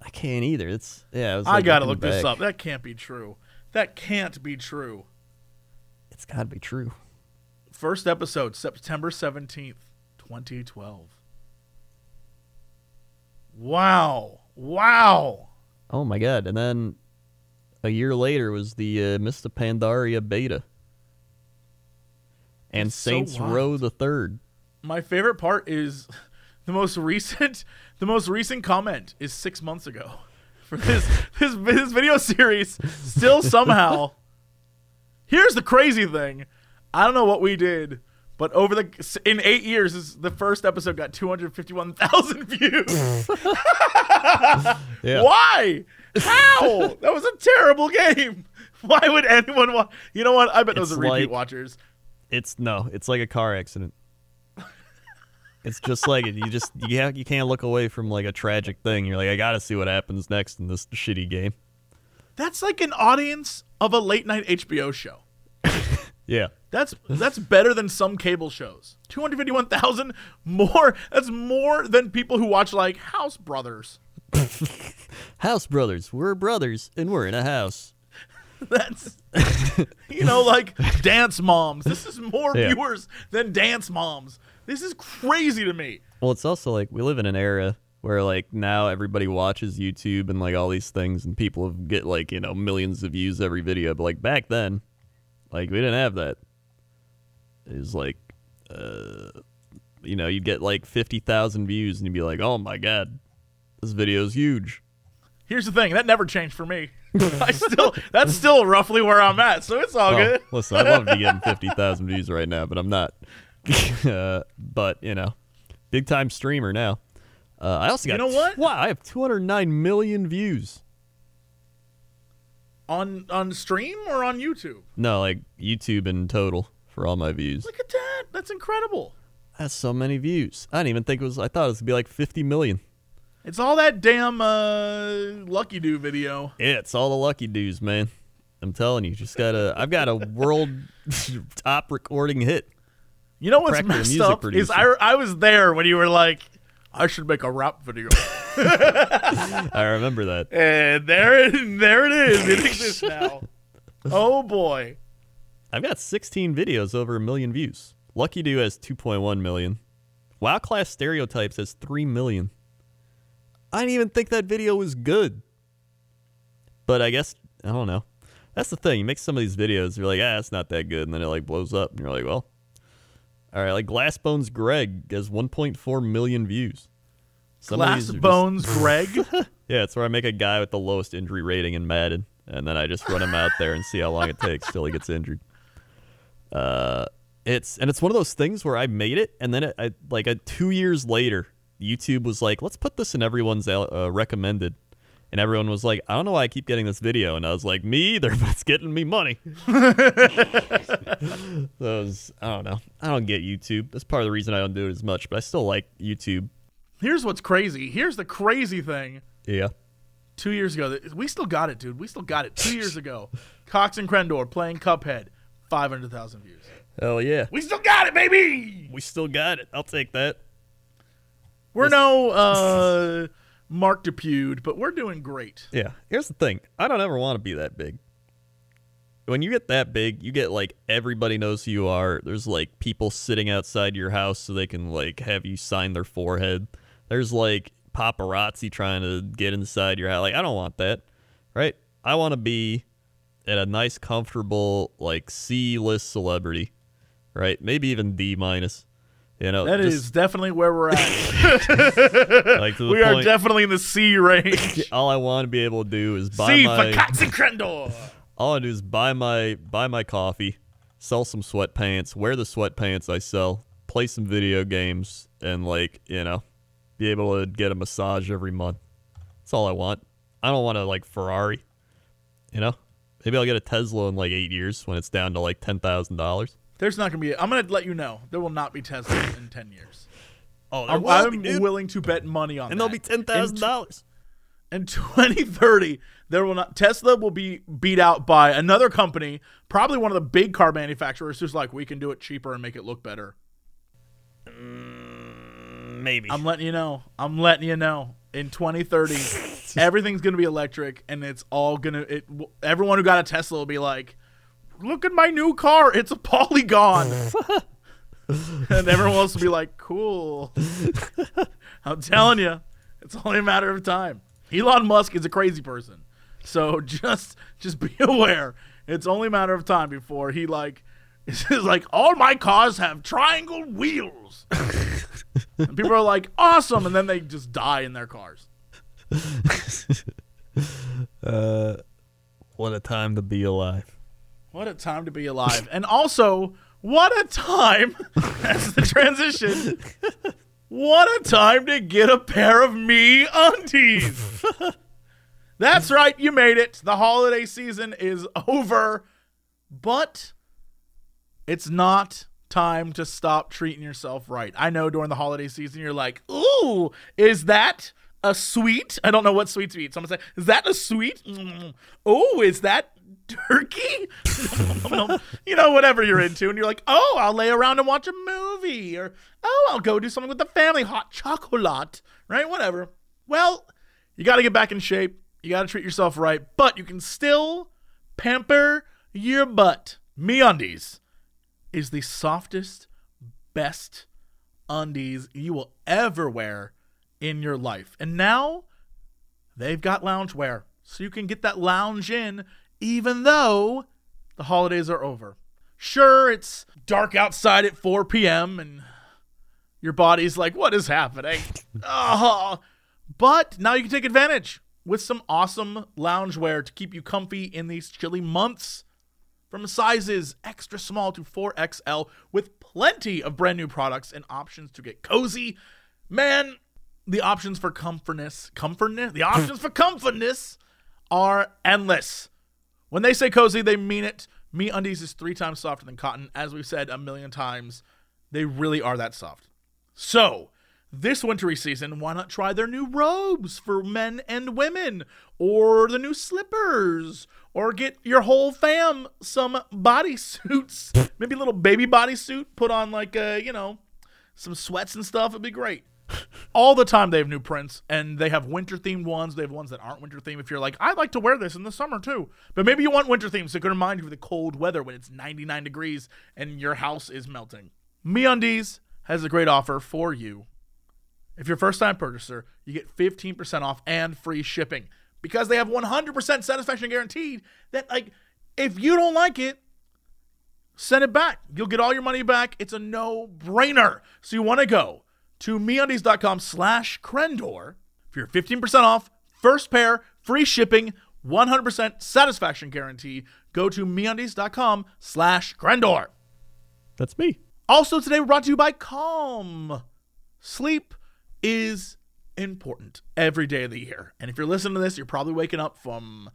I can't either. It's yeah. was, I like, gotta looking look this up. That can't be true. That can't be true. It's gotta be true. First episode, September 17th, 2012. Wow. Wow. Oh my god! And then a year later was the uh, Mists of Pandaria beta, and It's Saints wild. Row the Third. My favorite part is [LAUGHS] the most recent [LAUGHS] the most recent comment is 6 months ago. [LAUGHS] For this this this video series still somehow Here's the crazy thing. I don't know what we did, but over the in 8 years the first episode got 251,000 views. Yeah. Why? How? that was a terrible game. Why would anyone want? You know what? I bet those It's are repeat like- watchers. It's no. It's like a car accident. It's just like it. You just you ha- you can't look away from like a tragic thing. You're like, I gotta see what happens next in this shitty game. That's like an audience of a late night HBO show. Yeah. That's that's better than some cable shows. Two hundred fifty one thousand more. That's more than people who watch like House Brothers. [LAUGHS] House brothers. We're brothers, and we're in a house. [LAUGHS] That's you know like Dance Moms. This is more Yeah. viewers than Dance Moms. This is crazy to me. Well, it's also like we live in an era where like now everybody watches YouTube and like all these things, and people get like you know millions of views every video. But like back then, like we didn't have that. It was like, uh, you know, you'd get like fifty thousand views, and you'd be like, oh my god, this video's huge. Here's the thing that never changed for me. [LAUGHS] I still that's still roughly where I'm at, so it's all Well, good. listen, I'd love to be getting [LAUGHS] fifty thousand views right now, but I'm not. [LAUGHS] uh, but you know, big time streamer now. Uh, I also got You know what? Wow, I have 209 million views. On on stream or on YouTube? No, like YouTube in total for all my views. Look at that. That's incredible. That's so many views. I didn't even think it was. I thought it was gonna be like 50 million. It's all that damn uh, Lucky Do video. Yeah, it's all the lucky dudes, man. I'm telling you, just got a. I've got a world [LAUGHS] top recording hit. You know what's the messed up is I, I was there when you were like, I should make a rap video, [LAUGHS] I remember that. and there it there it is. It exists [LAUGHS] now. Oh boy. I've got 16 videos over a million views. Lucky Do has 2.1 million WoW Class Stereotypes has 3 million. I didn't even think that video was good. But I guess, I don't know. That's the thing. You make some of these videos, you're like, ah, it's not that good. And then it like blows up. And you're like, well, all right. Like Glassbones Greg has 1.4 million views. Some of Glass just- Bones Greg. [LAUGHS] yeah, it's where I make a guy with the lowest injury rating in Madden, and then I just run him out there and see how long it takes till he gets injured. Uh, it's and it's one of those things where I made it, and then it, I like uh, two years later, YouTube was like, "Let's put this in everyone's uh, recommended," and everyone was like, "I don't know why I keep getting this video," and I was like, "Me either, but it's getting me money." [LAUGHS] Those I don't know. I don't get YouTube. That's part of the reason I don't do it as much, but I still like YouTube. Here's what's crazy. Here's the crazy thing. Yeah. Two years ago, we still got it, dude. We still got it. Two years [LAUGHS] ago, Cox and Crendor playing Cuphead, five hundred thousand views. Hell yeah. We still got it, baby. We still got it. I'll take that. We're no uh, Mark Depude, but we're doing great. Yeah. Here's the thing. I don't ever want to be that big. When you get that big, you get like everybody knows who you are. There's like people sitting outside your house so they can like have you sign their forehead. There's like paparazzi trying to get inside your house. Like I don't want that. Right? I want to be at a nice comfortable like C list celebrity. Right? Maybe even D minus. You know, That is just, definitely where we're at. [LAUGHS] [LAUGHS] like we are definitely in the C range. [LAUGHS] all I want to be able to do is buy C my for Cox and Crendor. all I do is buy my buy my coffee, sell some sweatpants, wear the sweatpants I sell, play some video games, and like you know, be able to get a massage every month. That's all I want. I don't want to like Ferrari. You know, maybe I'll get a Tesla in like eight years when it's down to like ten thousand dollars. There's not gonna be. I'm gonna let you know there will not be Teslas in [LAUGHS] ten years. Oh, I'm, I'm be, willing to bet money on that. and that. they'll be ten thousand dollars. in 2030 there will not tesla will be beat out by another company probably one of the big car manufacturers who's like we can do it cheaper and make it look better mm, Maybe. i'm letting you know i'm letting you know in 2030 [LAUGHS] everything's gonna be electric and it's all gonna it everyone who got a tesla will be like look at my new car. It's a polygon. [LAUGHS] And everyone else will be like cool. [LAUGHS] I'm telling you it's only a matter of time. Elon musk is a crazy person. So [LAUGHS] just just be aware it's only a matter of time before he like just like all my cars have triangle wheels. And people are like awesome. And then they just die in their cars. Uh, what a time to be alive. What a time to be alive. And also, what a time, [LAUGHS] that's the transition, what a time to get a pair of MeUndies. that's right, you made it. The holiday season is over, but it's not time to stop treating yourself right. I know during the holiday season, you're like, ooh, is that a sweet? I don't know what sweets we eat. Someone say, is that a sweet? Mm. Oh, is that turkey? [LAUGHS] you know, whatever you're into. And you're like, oh, I'll lay around and watch a movie. Or, oh, I'll go do something with the family. Hot chocolate, right? Whatever. Well, you got to get back in shape. You got to treat yourself right, but you can still pamper your butt. MeUndies is the softest, best undies you will ever wear in your life. And now they've got loungewear, so you can get that lounge in even though the holidays are over. Sure, it's dark outside at 4 p.m. and your body's like, what is happening? oh, [LAUGHS] but now you can take advantage with some awesome loungewear to keep you comfy in these chilly months from sizes extra small to 4XL with plenty of brand new products and options to get cozy. Man, the options for comfortness, comfortness, the options for [LAUGHS] comfortness are endless. When they say cozy, they mean it. MeUndies is three times softer than cotton. As we've said a million times, they really are that soft. So, this wintry season, why not try their new robes for men and women, or the new slippers, or get your whole fam some bodysuits, [LAUGHS] maybe a little baby bodysuit, put on like a, you know, some sweats and stuff. It'd be great. All the time they have new prints, and they have winter themed ones. They have ones that aren't winter themed. If you're like, I'd like to wear this in the summer too, but maybe you want winter themed, so it can remind you of the cold weather when it's 99 degrees and your house is melting. MeUndies has a great offer for you. If you're a first time purchaser, you get 15% off and free shipping because they have 100% satisfaction guaranteed that like if you don't like it, send it back. You'll get all your money back. It's a no-brainer. So you want to go to meundies.com slash Crendor for your 15% off, first pair, free shipping, 100% satisfaction guarantee. Go to meundies.com slash Crendor. That's me. Also, today we're brought to you by Calm. Sleep is important every day of the year. And if you're listening to this, you're probably waking up from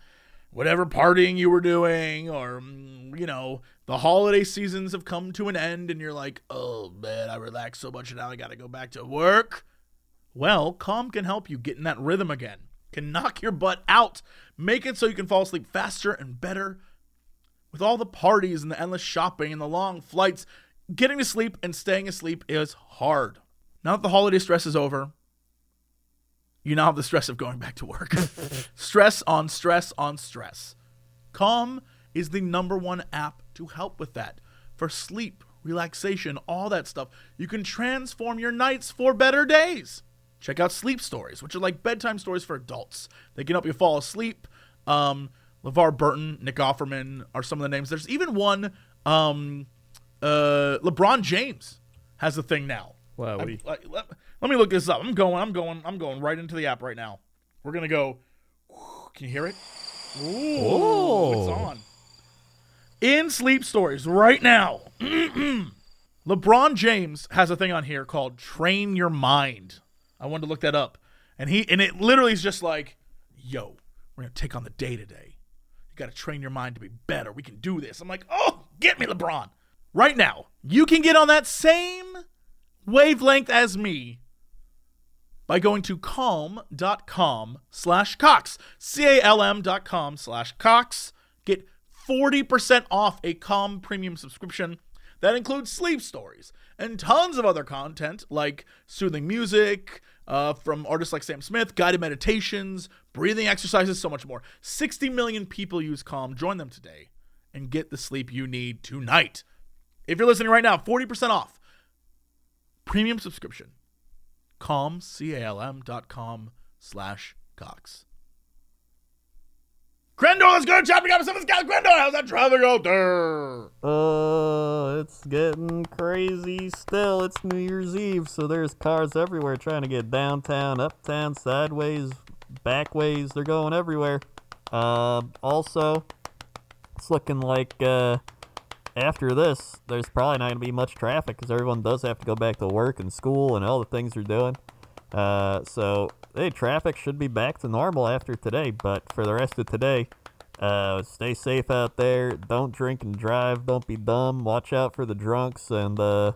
whatever partying you were doing, or, mm, you know, the holiday seasons have come to an end, and you're like, oh man, I relaxed so much, and now I got to go back to work. Well, Calm can help you get in that rhythm again, can knock your butt out, make it so you can fall asleep faster and better. With all the parties and the endless shopping and the long flights, getting to sleep and staying asleep is hard. Now that the holiday stress is over, you now have the stress of going back to work. [LAUGHS] stress on stress on stress. Calm is the number one app to help with that. For sleep, relaxation, all that stuff. You can transform your nights for better days. Check out Sleep Stories, which are like bedtime stories for adults. They can help you fall asleep. Um, LeVar Burton, Nick Offerman are some of the names. There's even one, um, uh, LeBron James has a thing now. Wow. I- like, let, me look this up. I'm going. I'm going. I'm going right into the app right now. We're gonna go. Can you hear it? Ooh, oh. it's on. In sleep stories right now. [CLEARS THROAT] LeBron James has a thing on here called "Train Your Mind." I wanted to look that up, and he and it literally is just like, "Yo, we're gonna take on the day today. You got to train your mind to be better. We can do this." I'm like, "Oh, get me, LeBron!" Right now, you can get on that same wavelength as me by going to calm.com slash cox c-a-l-m dot com slash cox. Get 40% off a calm premium subscription that includes sleep stories and tons of other content like soothing music uh, from artists like sam smith guided meditations breathing exercises so much more. 60 million people use calm. Join them today and get the sleep you need tonight. If you're listening right now 40% off premium subscription calm, C-A-L-M dot com slash Cox. Crendor, let's go to traffic officer. Let's go, Crendor. How's that traffic out there? Uh, it's getting crazy still. It's New Year's Eve, so there's cars everywhere trying to get downtown, uptown, sideways, backways. They're going everywhere. Uh, also, it's looking like uh, after this, there's probably not going to be much traffic because everyone does have to go back to work and school and all the things they're doing. Uh, so, hey, traffic should be back to normal after today, but for the rest of today, uh, stay safe out there. Don't drink and drive. Don't be dumb. Watch out for the drunks and uh,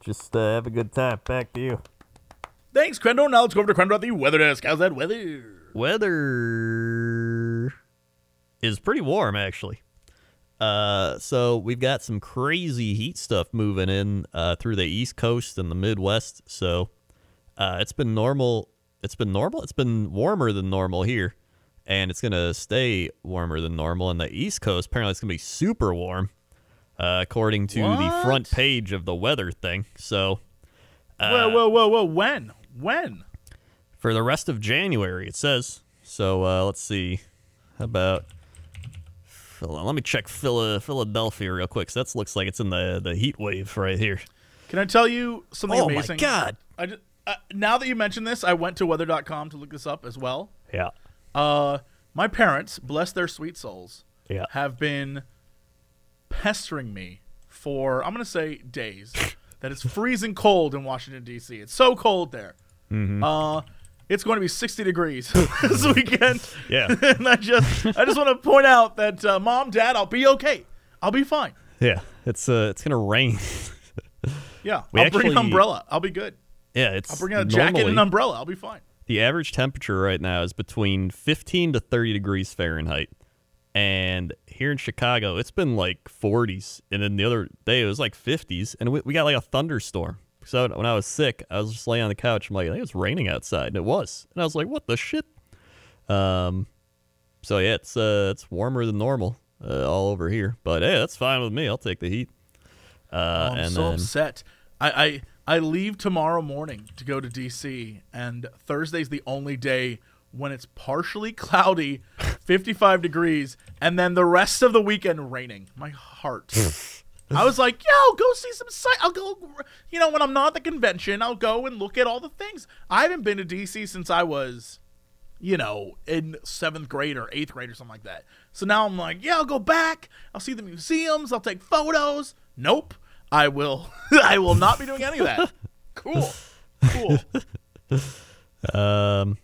just uh, have a good time. Back to you. Thanks, Crendor. Now let's go over to Crendor at the weather desk. How's that weather? Weather is pretty warm, actually. Uh, so we've got some crazy heat stuff moving in uh, through the East Coast and the Midwest. So uh, it's been normal. It's been normal. It's been warmer than normal here, and it's gonna stay warmer than normal. On the East Coast, apparently it's gonna be super warm, uh, according to the front page of the weather thing. So whoa, whoa, whoa, whoa. When? When? for the rest of January, it says. So uh, let's see. How about? Phil- Let me check Phila- Philadelphia real quick. 'cause that looks like it's in the the heat wave right here. Can I tell you something Oh my amazing? God. I just, uh, now that you mention this, I went to weather.com to look this up as well. Yeah. Uh, my parents, bless their sweet souls, Yeah. have been pestering me for I'm gonna say days that it's freezing cold in Washington D.C. It's so cold there. Mm-hmm. Uh, it's going to be 60 degrees [LAUGHS] this weekend. [LAUGHS] Yeah. [LAUGHS] and I just I just want to point out that uh, mom, dad, I'll be okay. I'll be fine. Yeah. It's uh it's gonna rain. Yeah, We I'll bring an umbrella. I'll be good. yeah. It's I'll bring a jacket and an umbrella. I'll be fine. The average temperature right now is between 15 to 30 degrees Fahrenheit. And here in Chicago, it's been like 40s. And then the other day, it was like 50s. And we, we got like a thunderstorm. So when I was sick, I was just laying on the couch. I'm like, I think it's raining outside. And it was. And I was like, what the shit? Um, so yeah, it's uh, it's warmer than normal uh, all over here. But hey, that's fine with me. I'll take the heat. Uh, Oh, I'm and so then upset. I, I I leave tomorrow morning to go to DC, and Thursday's the only day when it's partially [LAUGHS] cloudy, 55 degrees, and then the rest of the weekend raining. My heart. [LAUGHS] I was like, yo, go see some sight. I'll go, you know, when I'm not at the convention, I'll go and look at all the things. I haven't been to DC since I was, you know, in seventh grade or eighth grade or something like that. So now I'm like, yeah, I'll go back. I'll see the museums. I'll take photos. Nope. I will. [LAUGHS] I will not be doing any of that. [LAUGHS] Cool. Cool. Um.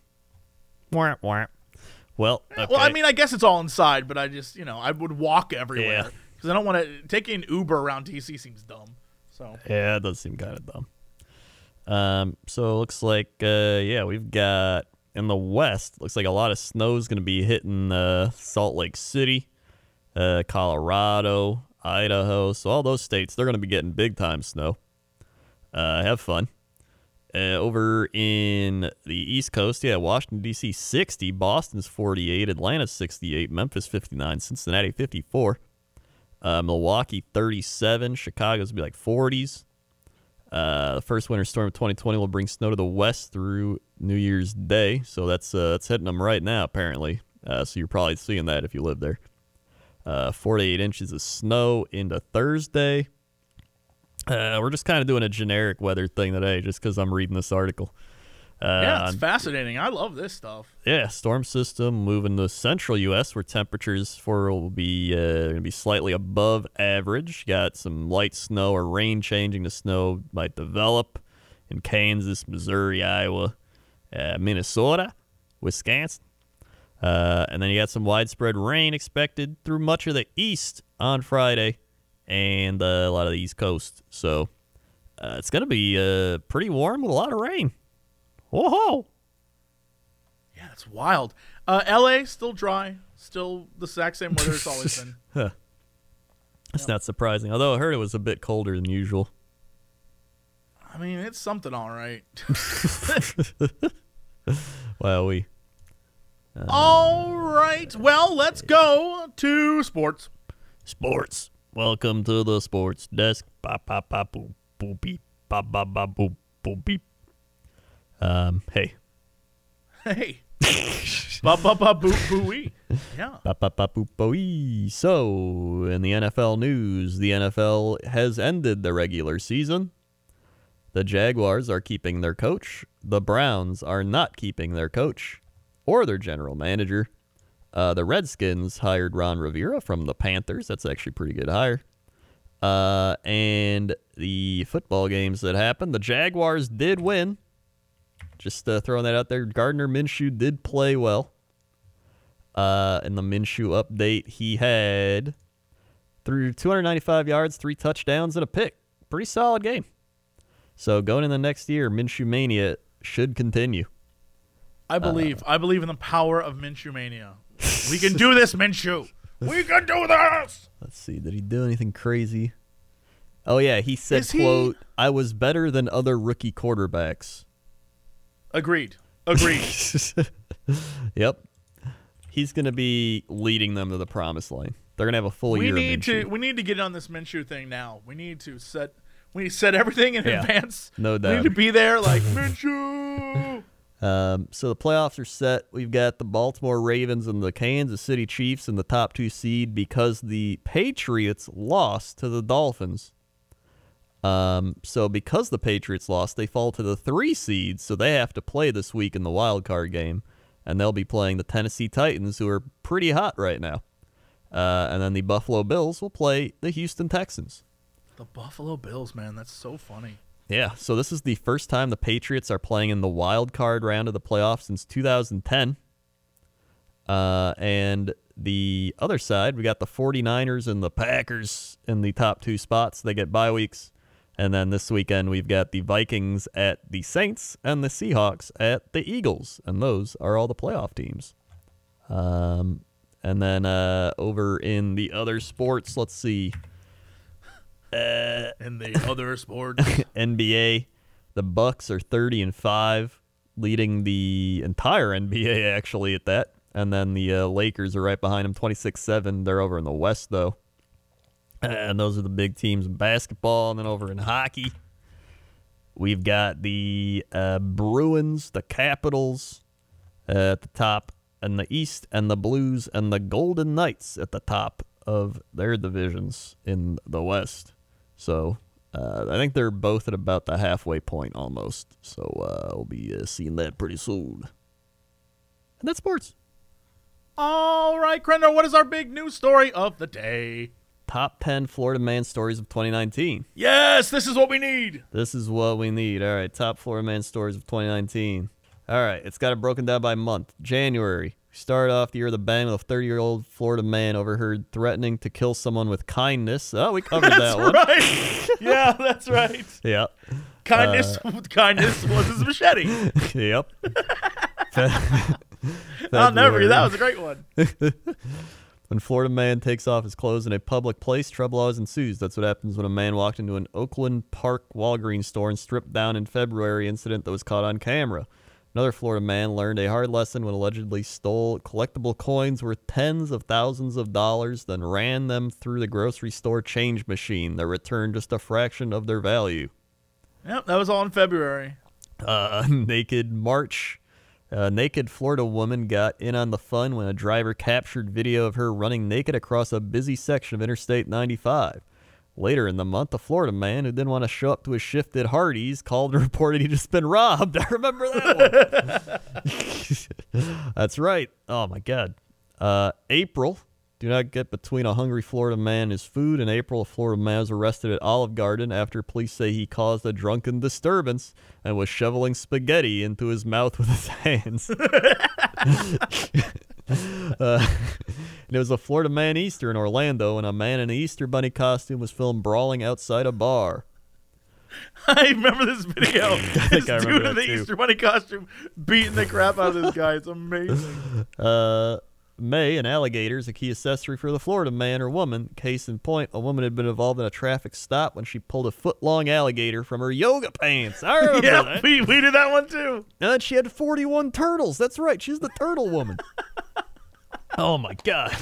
Well, okay. Well, I mean, I guess it's all inside, but I just, you know, I would walk everywhere Yeah. Because I don't want to taking an Uber around DC seems dumb. So Yeah, it does seem kind of dumb. Um, so it looks like uh, yeah, we've got in the west. Looks like a lot of snow is going to be hitting uh, Salt Lake City, uh, Colorado, Idaho. So all those states, they're going to be getting big time snow. Uh, have fun. Uh, over in the East Coast, yeah, Washington D.C. 60, Boston's 48, Atlanta 68, Memphis 59, Cincinnati 54, uh, Milwaukee 37, Chicago's be like 40s. Uh, the first winter storm of 2020 will bring snow to the west through New Year's Day, so that's uh, that's hitting them right now apparently. Uh, so you're probably seeing that if you live there. Uh, 48 inches of snow into Thursday. Uh, we're just kind of doing a generic weather thing today, just because I'm reading this article. Uh, yeah, it's fascinating. I love this stuff. yeah, storm system moving to central U.S. where temperatures for will be uh, going to be slightly above average. Got some light snow or rain changing to snow might develop in Kansas, Missouri, Iowa, uh, Minnesota, Wisconsin. Uh, and then you got some widespread rain expected through much of the east on Friday and uh, a lot of the east coast. So uh, it's going to be uh, pretty warm with a lot of rain. Whoa! Yeah, it's wild. Uh, L.A. still dry, still the exact same weather it's always been. [LAUGHS] It's not surprising, although I heard it was a bit colder than usual. I mean, it's something, all right. [LAUGHS] [LAUGHS] Wow, we all right. Well, let's go to sports. sports. Welcome to the sports desk. Ba ba ba boop boop beep. Ba ba ba boop boop beep. Um, hey. Hey. ba ba ba boo Yeah. Ba ba ba So, in the NFL news, the NFL has ended the regular season. The Jaguars are keeping their coach. The Browns are not keeping their coach or their general manager. Uh, the Redskins hired Ron Rivera from the Panthers. That's actually a pretty good hire. Uh, and the football games that happened, the Jaguars did win. Just uh, throwing that out there. Gardner Minshew did play well. Uh, in the Minshew update, he had through 295 yards, three touchdowns, and a pick. Pretty solid game. So going in the next year, Minshew mania should continue. I believe. I believe in the power of Minshew mania. We can [LAUGHS] do this, Minshew. We can do this. Let's see, did he do anything crazy? Oh yeah, he said, Is he- "quote I was better than other rookie quarterbacks." Agreed. Agreed. [LAUGHS] Yep, he's gonna be leading them to the promised land. They're gonna have a full we year. need of to. We need to get on this Minshew thing now. We need to set. We need to set everything in Yeah. advance. No doubt. We need to be there, like [LAUGHS] Minshew. Um, so the playoffs are set. We've got the Baltimore Ravens and the Kansas City Chiefs in the top two seed because the Patriots lost to the Dolphins. Um, so because the Patriots lost, they fall to the three seeds, so they have to play this week in the wild card game, and they'll be playing the Tennessee Titans, who are pretty hot right now. Uh, and then the Buffalo Bills will play the Houston Texans. the Buffalo Bills, man. That's so funny. Yeah, so this is the first time the Patriots are playing in the wild card round of the playoffs since 2010. Uh, and the other side, we got the 49ers and the Packers in the top two spots. They get bye weeks. And then this weekend, we've got the Vikings at the Saints and the Seahawks at the Eagles. And those are all the playoff teams. Um, and then uh, over in the other sports, let's see. In the [LAUGHS] other sports, NBA, the Bucks are 30 and 5, leading the entire NBA actually at that. And then the uh, Lakers are right behind them 26-7. They're over in the West though. [LAUGHS] And those are the big teams in basketball and then over in hockey. We've got the uh, Bruins, the Capitals uh, at the top in the East, and the Blues and the Golden Knights at the top of their divisions in the West. So uh, I think they're both at about the halfway point almost. So uh, we'll be uh, seeing that pretty soon. And that's sports. All right, Crendor, what is our big news story of the day? Top 10 Florida man stories of 2019. Yes, this is what we need. This is what we need. All right, top Florida man stories of 2019. All right, it's got it broken down by month. January. We started off the year with a bang with a 30 year old Florida man overheard threatening to kill someone with kindness. Oh, we covered that That's one. right. [LAUGHS] yeah, that's right. Yeah. Kindness, Uh, kindness was his machete. [LAUGHS] yep. [LAUGHS] I'll never. That was a great one. When Florida man takes off his clothes in a public place, trouble always ensues. That's what happens when a man walked into an Oakland Park Walgreens store and stripped down in February incident that was caught on camera. Another Florida man learned a hard lesson when allegedly stole collectible coins worth tens of thousands of dollars, then ran them through the grocery store change machine that returned just a fraction of their value. Yep, that was all in February. Uh, [LAUGHS] naked March. A naked Florida woman got in on the fun when a driver captured video of her running naked across a busy section of Interstate 95. Later in the month, a Florida man who didn't want to show up to his shift at Hardee's called and [LAUGHS] reported he'd just been robbed. [LAUGHS] I remember that one. [LAUGHS] That's right. Oh my God. Uh, April. Do not get between a hungry Florida man and his food. In April, a Florida man was arrested at Olive Garden after police say he caused a drunken disturbance and was shoveling spaghetti into his mouth with his [LAUGHS] hands. [LAUGHS] Uh, and it was a Florida man Easter in Orlando, and a man in an Easter bunny costume was filmed brawling outside a bar. [LAUGHS] I remember this video. I this I dude remember in the too. Easter Bunny costume beating the crap out of this guy. It's amazing. Uh, May, an alligator is a key accessory for the Florida man or woman. Case in point, a woman had been involved in a traffic stop when she pulled a foot long alligator from her yoga pants. I [LAUGHS] remember yeah, that. we, we did that one too. And she had 41 turtles. That's right. She's the turtle woman. [LAUGHS] oh my God.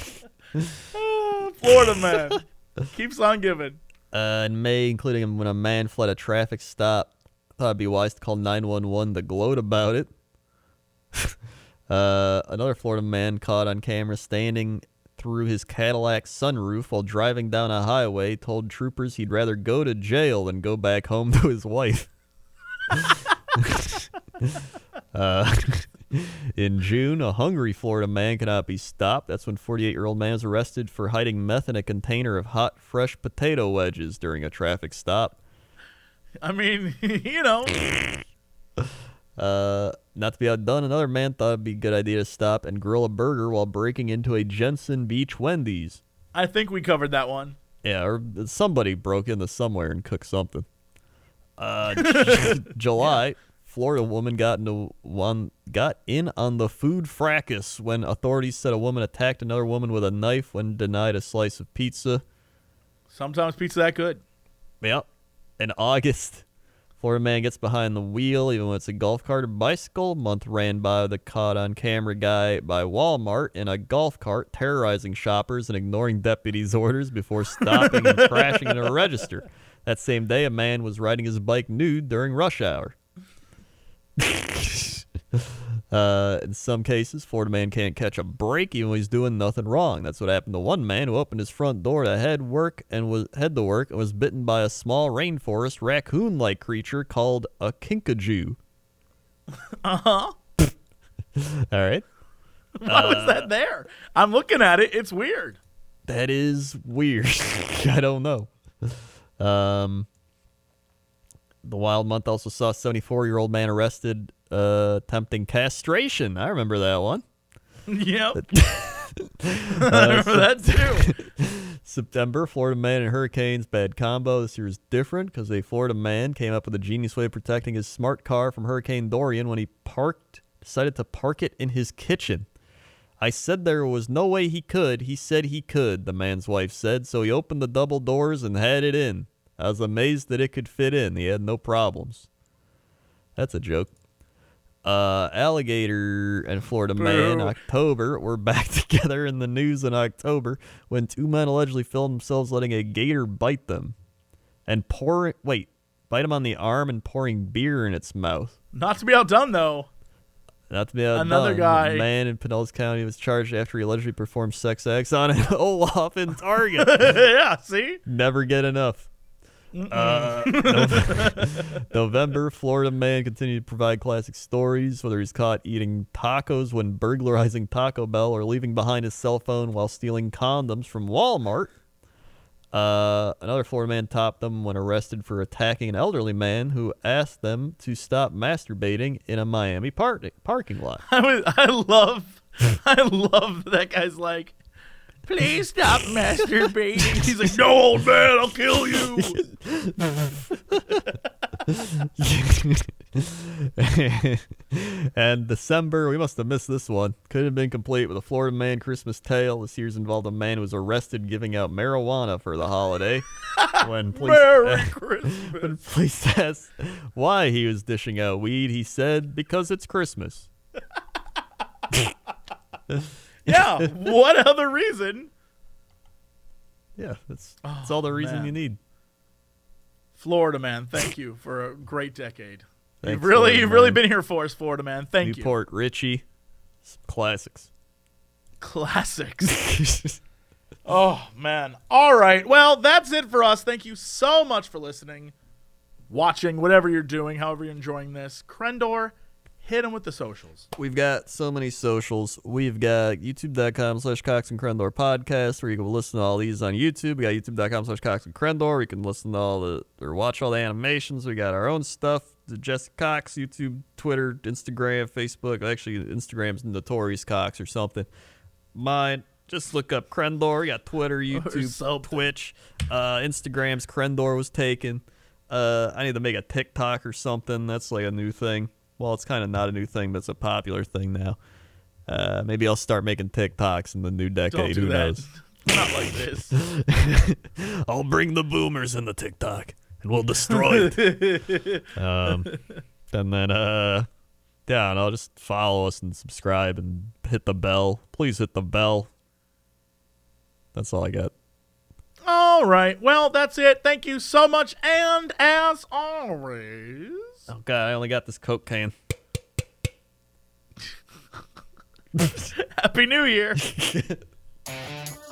Ah, Florida man. Keeps on giving. uh, in May, including when a man fled a traffic stop. Thought it'd be wise to call 911 to gloat about it. [LAUGHS] uh, another Florida man caught on camera standing through his Cadillac sunroof while driving down a highway told troopers he'd rather go to jail than go back home to his wife. [LAUGHS] uh, in June, a hungry Florida man cannot be stopped. That's when 48 year old man was arrested for hiding meth in a container of hot, fresh potato wedges during a traffic stop. I mean, [LAUGHS] you know. Uh, not to be outdone, another man thought it'd be a good idea to stop and grill a burger while breaking into a Jensen Beach Wendy's. I think we covered that one. Yeah, or somebody broke into somewhere and cooked something. Uh, [LAUGHS] July, Florida woman got into one got in on the food fracas when authorities said a woman attacked another woman with a knife when denied a slice of pizza. Sometimes pizza that good. Yep. In August, Florida man gets behind the wheel even when it's a golf cart or bicycle. Month ran by the caught on camera guy by Walmart in a golf cart terrorizing shoppers and ignoring deputies' [LAUGHS] orders before stopping and crashing into a register. That same day, a man was riding his bike nude during rush hour. [LAUGHS] Uh, in some cases, Florida man can't catch a break even when he's doing nothing wrong. That's what happened to one man who opened his front door to head work and was head to work and was bitten by a small rainforest raccoon-like creature called a kinkajou. [LAUGHS] Uh huh. [LAUGHS] All right, [LAUGHS] Why was that there? I'm looking at it. It's weird. that is weird. I don't know. Um, the wild month also saw a 74-year-old man arrested uh, attempting castration. I remember that one. [LAUGHS] Yep. [LAUGHS] [LAUGHS] I remember that too. September, Florida man and hurricanes, bad combo. This year is different because a Florida man came up with a genius way of protecting his smart car from Hurricane Dorian when he parked, decided to park it in his kitchen. I said there was no way he could. He said he could, the man's wife said, so he opened the double doors and had it in. I was amazed that it could fit in. He had no problems. That's a joke. Uh, alligator and Florida man. October, were back [LAUGHS] together in the news in October when two men allegedly filmed themselves letting a gator bite them and pouring. Wait, bite him on the arm and pouring beer in its mouth. Not to be outdone though. Not to be outdone. Another guy- A man in Pinellas County was charged after he allegedly performed sex acts on an [LAUGHS] Olaf in Target. [LAUGHS] yeah, see? Never get enough. Uh, [LAUGHS] November, Florida man continued to provide classic stories, whether he's caught eating tacos when burglarizing Taco Bell or leaving behind his cell phone while stealing condoms from Walmart. Uh, another Florida man topped them when arrested for attacking an elderly man who asked them to stop masturbating in a Miami par- parking lot. I was, I love [LAUGHS] I love that guy's like Please stop [LAUGHS] masturbating. He's like, No old man, I'll kill you. [LAUGHS] and December, we must have missed this one. Could have been complete with a Florida man Christmas tale. This year's involved a man who was arrested giving out marijuana for the holiday. [LAUGHS] when police, Merry when Christmas. police asked why he was dishing out weed, he said, "Because it's Christmas." Yeah. [LAUGHS] What other reason? Yeah, that's that's oh, all the reason man. you need. Florida man, thank you for a great decade. Thanks, you've really Florida you've really been here for us, Florida man. Thank you. New Port Richey, classics. Classics. [LAUGHS] Oh man. All right. Well, that's it for us. Thank you so much for listening, watching, whatever you're doing, however you're enjoying this. Crendor, hit them with the socials. We've got so many socials. We've got youtube.com slash Cox and Crendor podcast where you can listen to all these on YouTube. We got youtube.com slash Cox and Crendor. You can listen to all the or watch all the animations. We got our own stuff. The Jesse Cox, YouTube, Twitter, Instagram, Facebook. Actually, Instagram's Notorious Cox or something. Mine, just look up Crendor. You got Twitter, [LAUGHS] YouTube. Twitch. Uh, Instagram's Crendor was taken. Uh, I need to make a TikTok or something. That's like a new thing. Well, it's kind of not a new thing, but it's a popular thing now. Uh, maybe I'll start making TikToks in the new decade. do Who that. knows? [LAUGHS] Not like this. [LAUGHS] I'll bring the boomers in the TikTok and we'll destroy it. [LAUGHS] um, and then, uh, yeah, and I'll just follow us and subscribe and hit the bell. Please hit the bell. That's all I got. All right. Well, that's it. Thank you so much. And as always, Oh god, I only got this Coke can. [LAUGHS] Happy New Year. [LAUGHS]